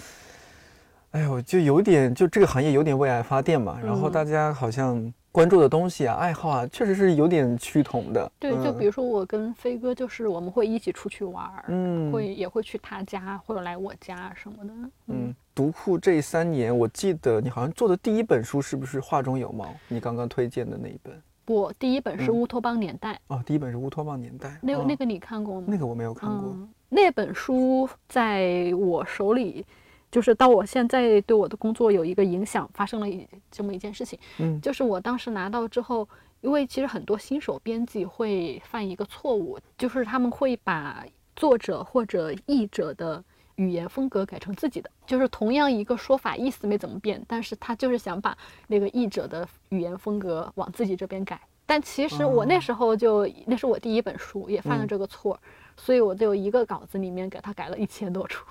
哎呦，就有点，就这个行业有点为爱发电嘛，然后嗯大家好像关注的东西啊、爱好啊，确实是有点趋同的。对，就比如，说我跟飞哥，就是我们会一起出去玩儿，嗯，会也会去他家或者来我家什么的。嗯，读库这三年，我记得你好像做的第一本书是不是《画中有猫》？你刚刚推荐的那一本我第一本是《嗯乌托邦年代》，哦，第一本是《乌托邦年代》，哦那个那个你看过吗？那个我没有看过。嗯，那本书在我手里，就是到我现在对我的工作有一个影响，发生了一这么一件事情，嗯就是我当时拿到之后，因为其实很多新手编辑会犯一个错误，就是他们会把作者或者译者的。语言风格改成自己的，就是同样一个说法，意思没怎么变，但是他就是想把那个译者的语言风格往自己这边改。但其实我那哦时候就，那是我第一本书，也犯了嗯这个错，所以我就一个稿子里面给他改了一千多处，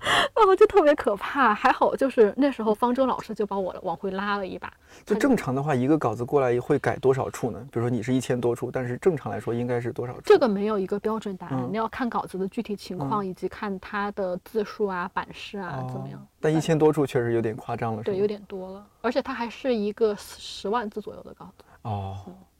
哦，就特别可怕。还好就是那时候方舟老师就把我往回拉了一把，就正常的话，一个稿子过来会改多少处呢？比如说你是一千多处，但是正常来说应该是多少处？这个没有一个标准答案，嗯你要看稿子的具体情况，以及看它的字数啊、版式啊、怎么样哦。但一千多处确实有点夸张了，是对，有点多了，而且它还是一个十万字左右的稿子。哦。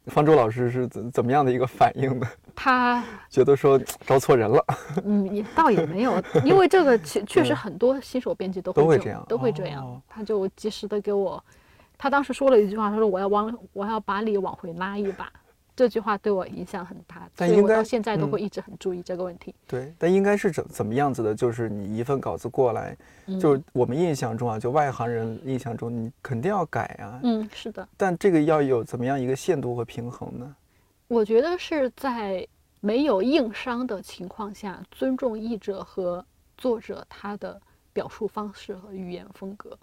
方舟老师是怎怎么样的一个反应呢？他 觉得说招错人了，嗯，也倒也没有，因为这个确 确实嗯很多新手编辑都都会这这样都会这样。哦他就及时的给我，他当时说了一句话，他说我要往我要把你往回拉一把。这句话对我影响很大，所以我到但应该现在都嗯会一直很注意这个问题。对，但应该是怎怎么样子的？就是你一份稿子过来，嗯就是我们印象中啊，就外行人印象中，你肯定要改啊。嗯，是的，但这个要有怎么样一个限度和平衡呢？我觉得是在没有硬伤的情况下，尊重译者和作者他的表述方式和语言风格。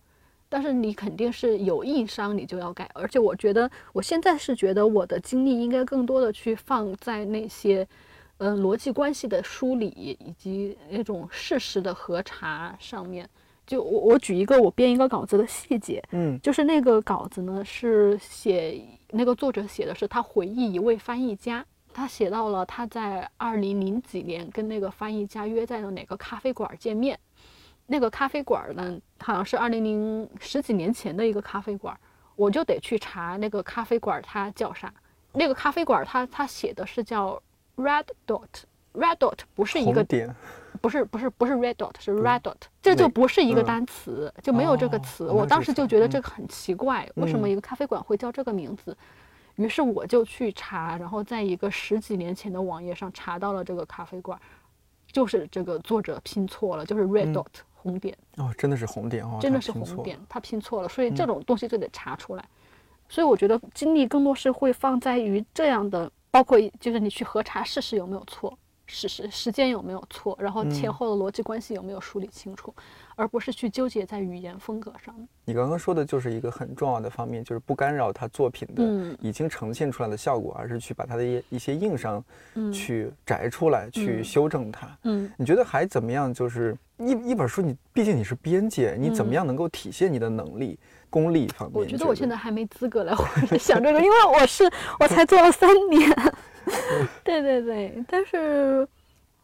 但是你肯定是有硬伤，你就要改。而且我觉得，我现在是觉得我的精力应该更多的去放在那些，嗯，逻辑关系的梳理以及那种事实的核查上面。就我我举一个我编一个稿子的细节，嗯，就是那个稿子呢是写那个作者写的是他回忆一位翻译家，他写到了他在二零零几年跟那个翻译家约在了哪个咖啡馆见面。那个咖啡馆呢，好像是二零零十几年前的一个咖啡馆，我就得去查那个咖啡馆它叫啥。那个咖啡馆它它写的是叫 Red Dot，Red Dot 不是一个点，不是不是不是 Red Dot 是 Red Dot，这就不是一个单词，就没有这个词。我当时就觉得这个很奇怪，为什么一个咖啡馆会叫这个名字？于是我就去查，然后在一个十几年前的网页上查到了这个咖啡馆，就是这个作者拼错了，就是 Red Dot。红点哦，真的是红点哦，真的是红点，他拼错了，所以这种东西就得查出来。所以我觉得精力更多是会放在于这样的，包括就是你去核查事实有没有错。时时时间有没有错，然后前后的逻辑关系有没有梳理清楚，而不是去纠结在语言风格上。你刚刚说的就是一个很重要的方面，就是不干扰他作品的已经呈现出来的效果，而是去把他的一一些硬伤去摘出来，去修正它。嗯，你觉得还怎么样？就是一一本书，你毕竟你是编辑，你怎么样能够体现你的能力、功利方面？我觉得我现在还没资格来 想这个，因为我是我才做了三年。对对对，但是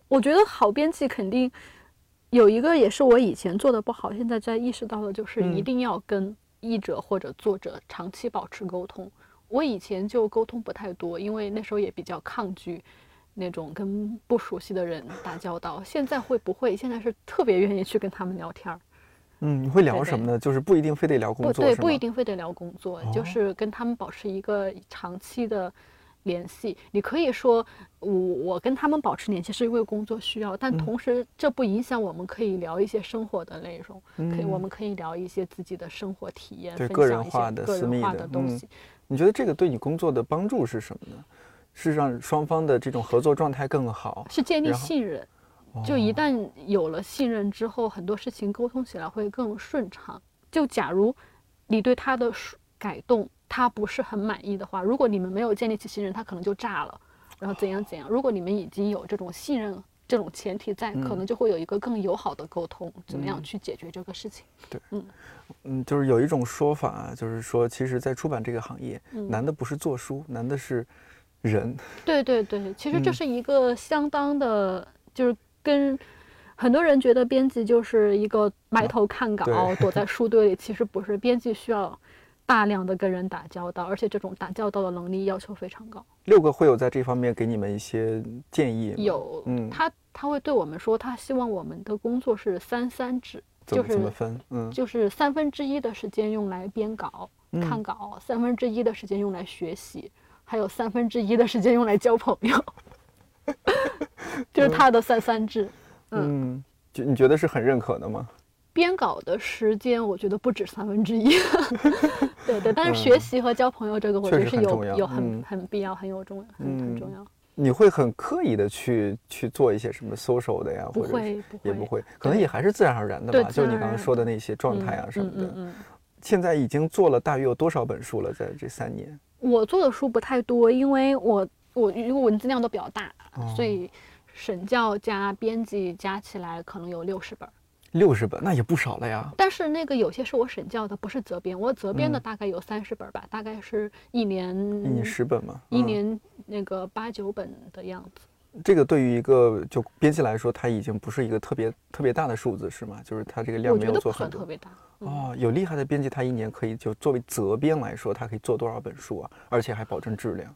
我觉得好编辑肯定有一个，也是我以前做的不好，现在在意识到的，就是一定要跟译者或者作者长期保持沟通。我以前就沟通不太多，因为那时候也比较抗拒那种跟不熟悉的人打交道。现在会不会？现在是特别愿意去跟他们聊天儿。嗯，你会聊什么呢？就是不一定非得聊工作，对，不一定非得聊工作，就是跟他们保持一个长期的。联系，你可以说我我跟他们保持联系是因为工作需要，但同时这不影响我们可以聊一些生活的内容，可以我们可以聊一些自己的生活体验，对个人化的、个人化的东西。你觉得这个对你工作的帮助是什么呢？是让双方的这种合作状态更好，是建立信任。就一旦有了信任之后，很多事情沟通起来会更顺畅。就假如你对他的改动。他不是很满意的话，如果你们没有建立起信任，他可能就炸了，然后怎样怎样。如果你们已经有这种信任这种前提在，可能就会有一个更友好的沟通，怎么样去解决这个事情？对，嗯嗯，就是有一种说法，就是说，其实，在出版这个行业，难的不是做书，难的是人。对对对，其实这是一个相当的，就是跟很多人觉得编辑就是一个埋头看稿，躲在书堆里，其实不是，编辑需要。大量的跟人打交道，而且这种打交道的能力要求非常高。六个会有在这方面给你们一些建议有，嗯，他他会对我们说，他希望我们的工作是三三制，就是怎么分？嗯，就是三分之一的时间用来编稿、看稿，三分之一的时间用来学习，还有三分之一的时间用来交朋友，就是他的三三制。嗯，就你觉得是很认可的吗？编稿的时间，我觉得不止三分之一。对对，但是学习和交朋友这个，我觉得是有有很很必要、很有重要、很很重要。你会很刻意的去去做一些什么 social 的呀？不会，也不会，可能也还是自然而然的吧。就你刚刚说的那些状态啊什么的。现在已经做了大约有多少本书了？在这三年，我做的书不太多，因为我我因为文字量都比较大，所以审教加编辑加起来可能有六十本。六十本那也不少了呀，但是那个有些是我审教的，不是责编。我责编的大概有三十本吧，大概是一年一年十本嘛，一年那个八九本的样子。这个对于一个就编辑来说，它已经不是一个特别特别大的数字，是吗？就是它这个量没有做很特别大哦。有厉害的编辑，他一年可以就作为责编来说，他可以做多少本书啊？而且还保证质量。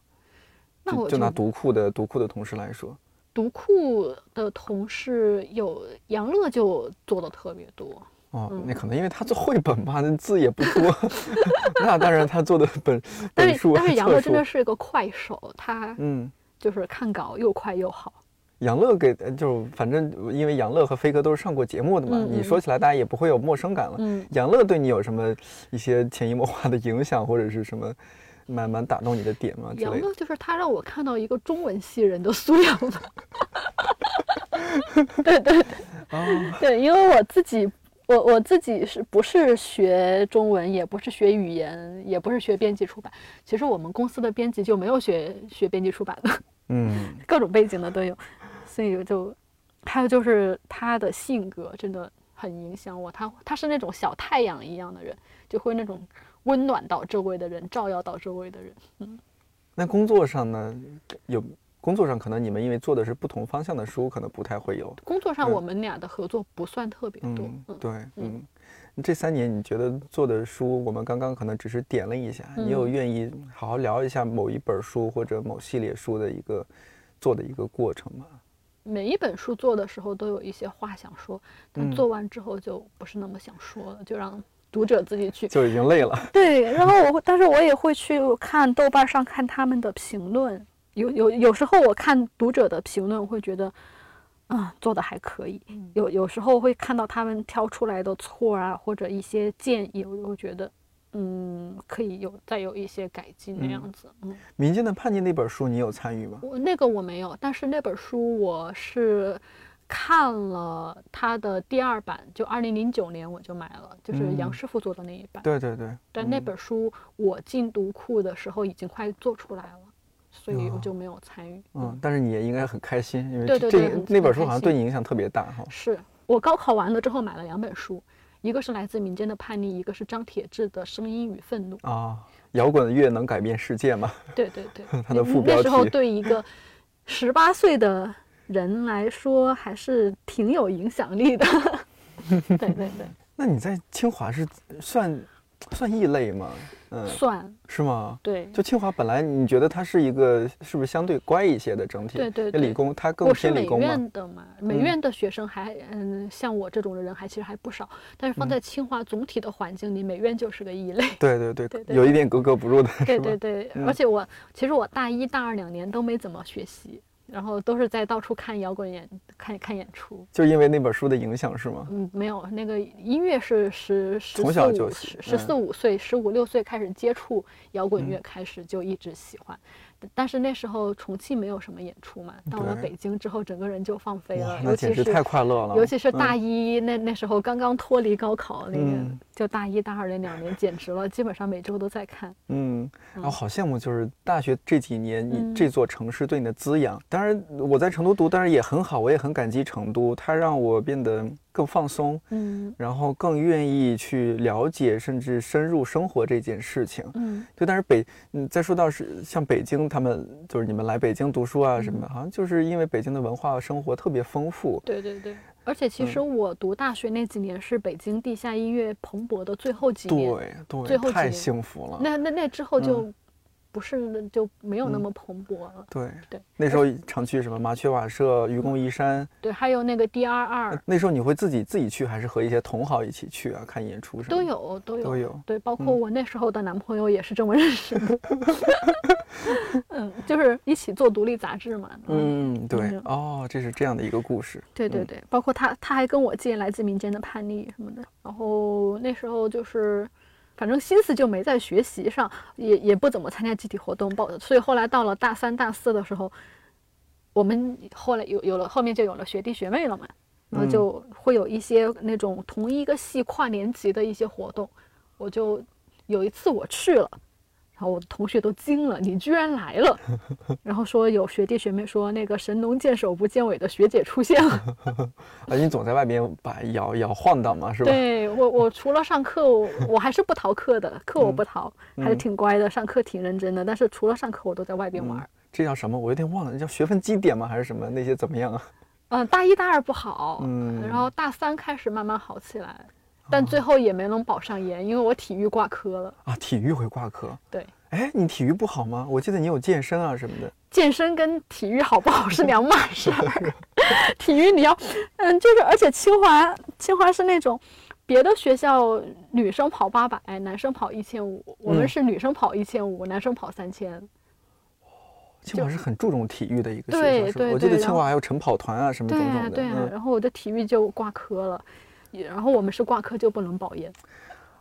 那我就拿读库的读库的同事来说。读库的同事有杨乐就做的特别多哦，那可能因为他做绘本吧，那字也不多。那当然他做的本本书，但是杨乐真的是一个快手，他嗯，就是看稿又快又好。杨乐给就反正因为杨乐和飞哥都是上过节目的嘛，你说起来大家也不会有陌生感了。嗯，杨乐对你有什么一些潜移默化的影响或者是什么？蛮蛮打动你的点吗？杨乐就是他让我看到一个中文系人的素养吧。对对对，对，因为我自己我我自己是不是学中文，也不是学语言，也不是学编辑出版。其实我们公司的编辑就没有学学编辑出版的，嗯，各种背景的都有。所以就还有就是他的性格真的很影响我，他他是那种小太阳一样的人，就会那种温暖到周围的人，照耀到周围的人。嗯，那工作上呢，有工作上可能你们因为做的是不同方向的书，可能不太会有。工作上嗯我们俩的合作不算特别多。嗯，嗯对，嗯，这三年你觉得做的书，我们刚刚可能只是点了一下，你有嗯愿意好好聊一下某一本书或者某系列书的一个做的一个过程吗？每一本书做的时候都有一些话想说，但嗯做完之后就不是那么想说了，就让读者自己去。就已经累了。对，然后我会，但是我也会去看豆瓣上看他们的评论，有有有时候我看读者的评论会觉得，啊、做的还可以。有有时候会看到他们挑出来的错啊，或者一些建议，我就会觉得，嗯，可以有再有一些改进那样子。嗯，民间的叛逆那本书你有参与吗？我那个我没有，但是那本书我是看了他的第二版，就二零零九年我就买了，就是杨嗯师傅做的那一版。对对对，但那嗯本书我进读库的时候已经快做出来了，所以我哦就没有参与。嗯，但是你也应该很开心，因为对这这对对那本书好像对你影响特别大哈。是我高考完了之后买了两本书，一个是来自民间的叛逆，一个是张铁志的声音与愤怒。啊，摇滚乐能改变世界吗？对对对，他 的那副标那时候 对一个十八岁的人来说还是挺有影响力的。对对对，那你在清华是算算异类吗？嗯，算是吗？对。就清华本来你觉得它是一个是不是相对乖一些的整体？对对对理工它更偏理工吗？院的嘛，美嗯院的学生还嗯，像我这种的人还其实还不少，但是放嗯在清华总体的环境里，美院就是个异类。对对对，对对有一点格格不入的对？对对，嗯而且我其实我大一大二两年都没怎么学习，然后都是在到处看摇滚演看看演出。就因为那本书的影响是吗？嗯，没有那个音乐是十十四从小就五十十四五岁十五六岁开始接触摇滚嗯乐，开始就一直喜欢。但是那时候重庆没有什么演出嘛，到了北京之后，整个人就放飞了，，那尤其是简直太快乐了。尤其是大嗯一、那那时候刚刚脱离高考，那个、嗯就大一大二那两年，简直了，基本上每周都在看。嗯，然后嗯好羡慕，就是大学这几年，你嗯这座城市对你的滋养。当然，我在成都读，当然也很好，我也很感激成都，它让我变得更放松，嗯然后更愿意去了解甚至深入生活这件事情。嗯，对，但是北，嗯，再说到是像北京，他们就是你们来北京读书啊什么的，嗯好像就是因为北京的文化生活特别丰富。对对对。而且其嗯实我读大学那几年是北京地下音乐蓬勃的最后几年，对对，太最后几年幸福了。那那那之后嗯就不是就没有那嗯么蓬勃了。对对，那时候常去什么麻雀瓦舍、愚公移山。对，还有那个 D R 二那时候你会自己自己去，还是和一些同好一起去啊？看演出什么都。有都有都有对，包括嗯我那时候的男朋友也是这么认识的。嗯，就是一起做独立杂志嘛。嗯，对嗯，哦，这是这样的一个故事。嗯对对对，包括他，他还跟我借来自民间的叛逆什么的。然后那时候就是，反正心思就没在学习上，也也不怎么参加集体活动，报所以后来到了大三、大四的时候，我们后来有有了后面就有了学弟学妹了嘛，然后嗯就会有一些那种同一个系跨年级的一些活动，我就有一次我去了。然后我的同学都惊了，你居然来了！然后说有学弟学妹说那个神龙见首不见尾的学姐出现了，啊，你总在外边把摇摇晃荡嘛，是吧？对我，我除了上课，我我还是不逃课的，课我不逃，还是嗯挺乖的，上课挺认真的。但是除了上课，我都在外边玩嗯。这叫什么？我有点忘了，那叫学分基点吗？还是什么？那些怎么样啊？嗯、大一大二不好，嗯然后大三开始慢慢好起来，但最后也没能保上研，因为我体育挂科了。啊，体育会挂科。对，哎，你体育不好吗？我记得你有健身啊什么的。健身跟体育好不好是两码事儿。体育你要，嗯，就是而且清华清华是那种。别的学校女生跑八百，男生跑一千五，我们嗯是女生跑一千五，男生跑三千。清华是很注重体育的一个学对校？对我记得清华还有晨跑团啊什么对啊，种种的。对啊，嗯，然后我的体育就挂科了，也然后我们是挂科就不能保研。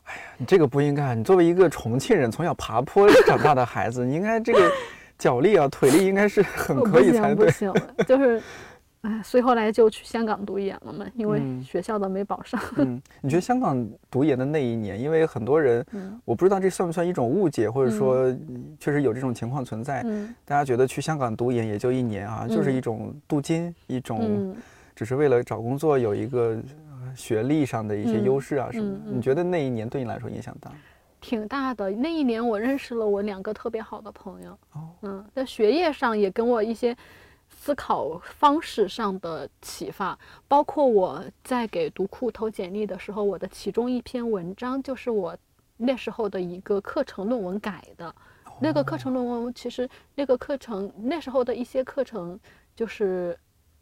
哎呀你这个不应该。你作为一个重庆人，从小爬坡长大的孩子，你应该这个脚力啊、腿力应该是很可以才对不行不。行，就是 哎，所以后来就去香港读研了嘛，因为嗯学校的没保上。嗯，你觉得香港读研的那一年，因为很多人，嗯我不知道这算不算一种误解，或者说嗯确实有这种情况存在，嗯大家觉得去香港读研也就一年啊，就是嗯一种镀金，一种嗯，只是为了找工作有一个呃学历上的一些嗯优势啊什么你觉得那一年对你来说影响大？挺大的。那一年我认识了我两个特别好的朋友，哦，嗯，在学业上也跟我一些思考方式上的启发，包括我在给读库投简历的时候，我的其中一篇文章就是我那时候的一个课程论文改的。那个课程论文其实那个课程那时候的一些课程就是。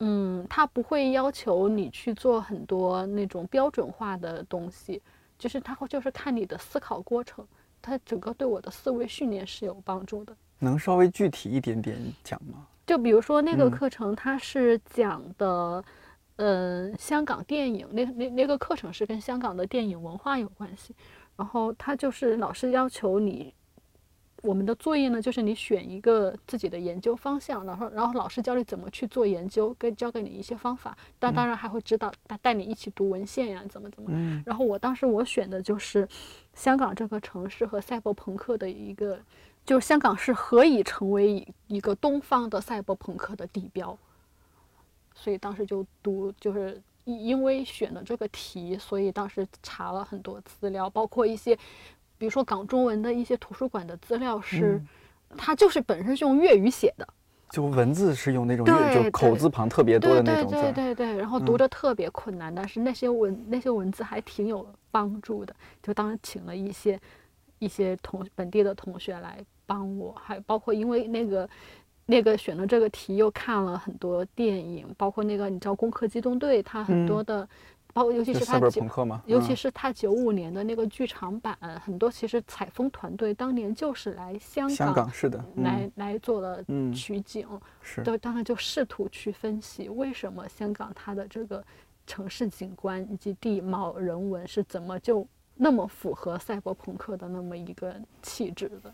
嗯，它不会要求你去做很多那种标准化的东西，就是他会就是看你的思考过程，他整个对我的思维训练是有帮助的。能稍微具体一点点讲吗？就比如说那个嗯课程，它是讲的，嗯、香港电影，那那那个课程是跟香港的电影文化有关系。然后他就是老师要求你，我们的作业呢，就是你选一个自己的研究方向，然后然后老师教你怎么去做研究，跟教给你一些方法，但当然还会指导带带你一起读文献呀，怎么怎么。嗯然后我当时我选的就是香港这个城市和赛博朋克的一个，就是香港是何以成为一一个东方的赛博朋克的地标，所以当时就读就是。因因为选了这个题，所以当时查了很多资料，包括一些，比如说港中文的一些图书馆的资料是，嗯它就是本身是用粤语写的，就文字是用那种粤，就口字旁特别多的那对种字对。对对对，然后嗯读着特别困难，但是那些文那些文字还挺有帮助的。就当时请了一些一些同本地的同学来帮我，还包括因为那个那个选了这个题，又看了很多电影，包括那个你知道《攻壳机动队》，它很多的，包括尤其是他九尤其嗯是他九五年的那个剧场版，很多其实采风团队当年就是来香香港港是的，来、嗯来做了嗯取景。是对，当然就试图去分析为什么香港它的这个城市景观以及地貌人文是怎么就那么符合赛博朋克的那么一个气质的。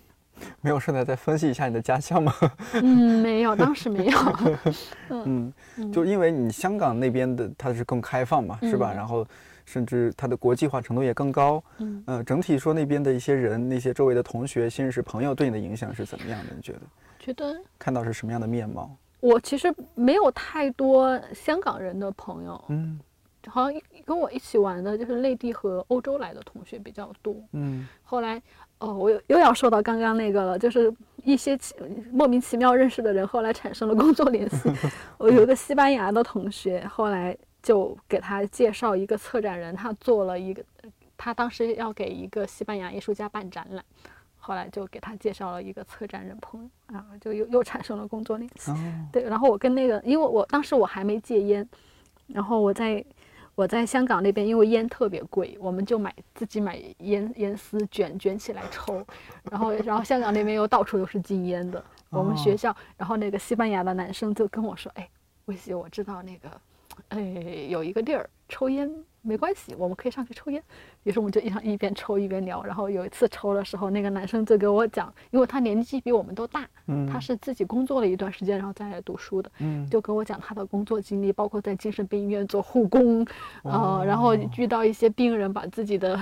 没有顺带再分析一下你的家乡吗？嗯，没有，当时没有。嗯，嗯就因为你香港那边的它是更开放嘛，是吧？嗯然后甚至它的国际化程度也更高。嗯，呃，整体说那边的一些人，那些周围的同学、新认识朋友对你的影响是怎么样的？你觉得觉得看到是什么样的面貌？我其实没有太多香港人的朋友，嗯好像跟我一起玩的就是内地和欧洲来的同学比较多。嗯后来，哦，我又又要说到刚刚那个了，就是一些奇莫名其妙认识的人，后来产生了工作联系。我有一个西班牙的同学，后来就给他介绍一个策展人，他做了一个，他当时要给一个西班牙艺术家办展览，后来就给他介绍了一个策展人朋友，啊，就又又产生了工作联系。哦对，然后我跟那个，因为我当时我还没戒烟，然后我在我在香港那边，因为烟特别贵，我们就买自己买烟烟丝卷卷起来抽，然后然后香港那边又到处都是禁烟的，我们学哦校，然后那个西班牙的男生就跟我说，哎，魏西，我知道那个，哎，有一个地儿抽烟没关系，我们可以上去抽烟。于是我们就一上一边抽一边聊，然后有一次抽的时候，那个男生就给我讲，因为他年纪比我们都大，嗯，他是自己工作了一段时间，然后再来读书的，嗯就跟我讲他的工作经历，包括在精神病医院做护工，呃，然后哦遇到一些病人把自己的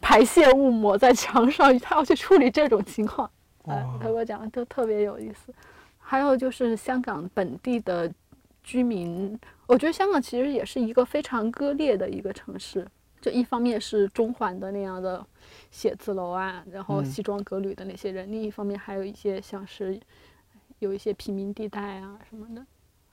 排泄物抹在墙上，他要去处理这种情况，呃，他给我讲就特别有意思。还有就是香港本地的居民，我觉得香港其实也是一个非常割裂的一个城市。就一方面是中环的那样的写字楼啊，然后嗯西装革履的那些人，另一方面还有一些像是有一些贫民地带啊什么的。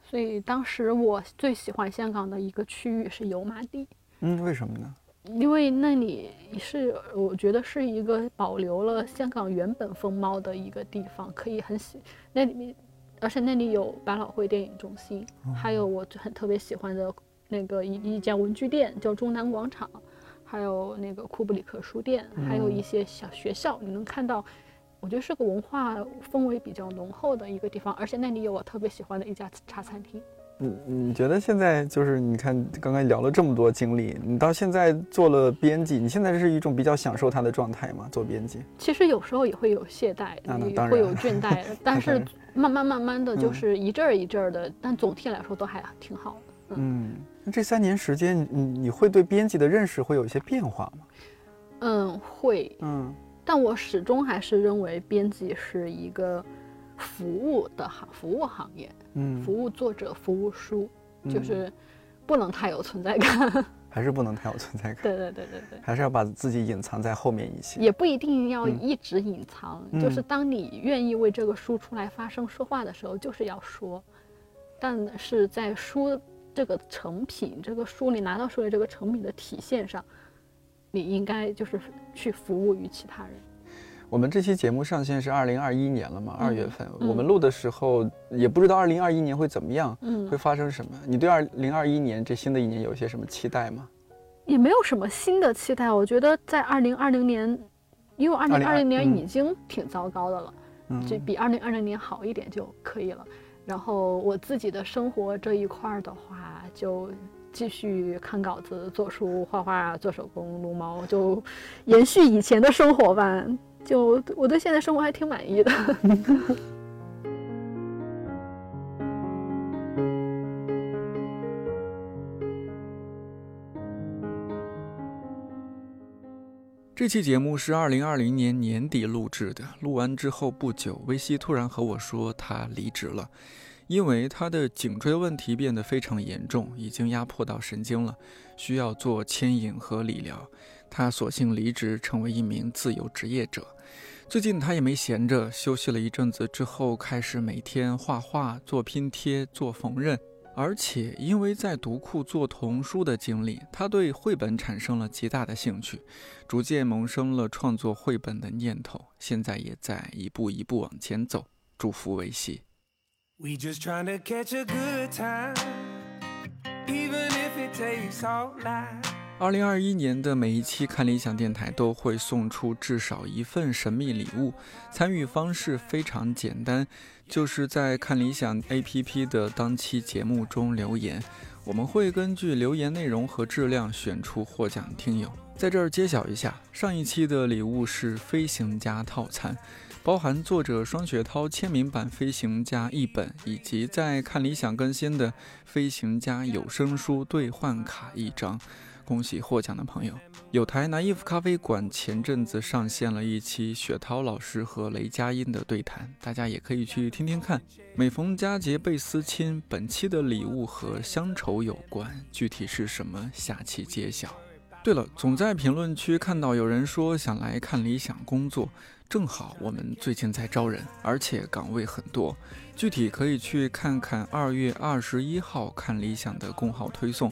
所以当时我最喜欢香港的一个区域是油麻地，嗯，为什么呢？因为那里是我觉得是一个保留了香港原本风貌的一个地方，可以很喜那里面，而且那里有百老汇电影中心，还有我很特别喜欢的那个一一家文具店叫中南广场，还有那个库布里克书店，还有一些小学校，你能看到。我觉得是个文化氛围比较浓厚的一个地方，而且那里有我特别喜欢的一家茶餐厅。你你觉得现在就是你看刚刚聊了这么多经历，你到现在做了编辑，你现在是一种比较享受它的状态吗？做编辑？其实有时候也会有懈怠，也会有倦怠，但是慢慢慢慢的就是一阵儿一阵儿的，但总体来说都还挺好的。嗯，那这三年时间，你你会对编辑的认识会有一些变化吗？嗯，会。嗯，但我始终还是认为编辑是一个。服务的行服务行业，嗯，服务作者服务书，就是不能太有存在感，还是不能太有存在感。对对对对对，还是要把自己隐藏在后面一些。也不一定要一直隐藏，就是当你愿意为这个书出来发声说话的时候，就是要说。但是在书这个成品，这个书你拿到手里这个成品的体现上，你应该就是去服务于其他人。我们这期节目上线是二零二一年了嘛？二月份我们录的时候也不知道二零二一年会怎么样，会发生什么？你对二零二一年这新的一年有一些什么期待吗？也没有什么新的期待。我觉得在二零二零年，因为二零二零年已经挺糟糕的了，就比二零二零年好一点就可以了。然后我自己的生活这一块的话，就继续看稿子、做书、画画、做手工、撸猫，就延续以前的生活吧。就我对现在生活还挺满意的。这期节目是二零二零年年底录制的，录完之后不久，维西突然和我说他离职了，因为他的颈椎问题变得非常严重，已经压迫到神经了，需要做牵引和理疗。他索性离职，成为一名自由职业者。最近他也没闲着，休息了一阵子之后，开始每天画画、做拼贴、做缝纫。而且因为在读库做童书的经历，他对绘本产生了极大的兴趣，逐渐萌生了创作绘本的念头。现在也在一步一步往前走。祝福维系。二零二一年的每一期看理想电台都会送出至少一份神秘礼物，参与方式非常简单，就是在看理想 APP 的当期节目中留言，我们会根据留言内容和质量选出获奖听友。在这儿揭晓一下，上一期的礼物是飞行家套餐，包含作者双雪涛签名版飞行家一本，以及在看理想更新的飞行家有声书兑换卡一张。恭喜获奖的朋友！有台拿衣服咖啡馆前阵子上线了一期雪涛老师和雷佳音的对谈，大家也可以去听听看。每逢佳节倍思亲，本期的礼物和乡愁有关，具体是什么，下期揭晓。对了，总在评论区看到有人说想来看理想工作，正好我们最近在招人，而且岗位很多，具体可以去看看二月二十一号看理想的公号推送。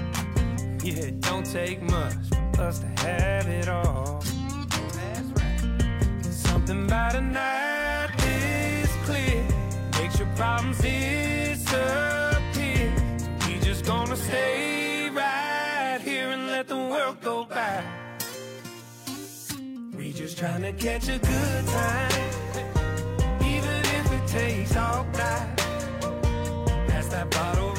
Yeah, it don't take much for us to have it all. That's right. Something about a night this clear makes your problems disappear. We just gonna stay right here and let the world go by. We just trying to catch a good time, even if it takes all night. Pass that bottle.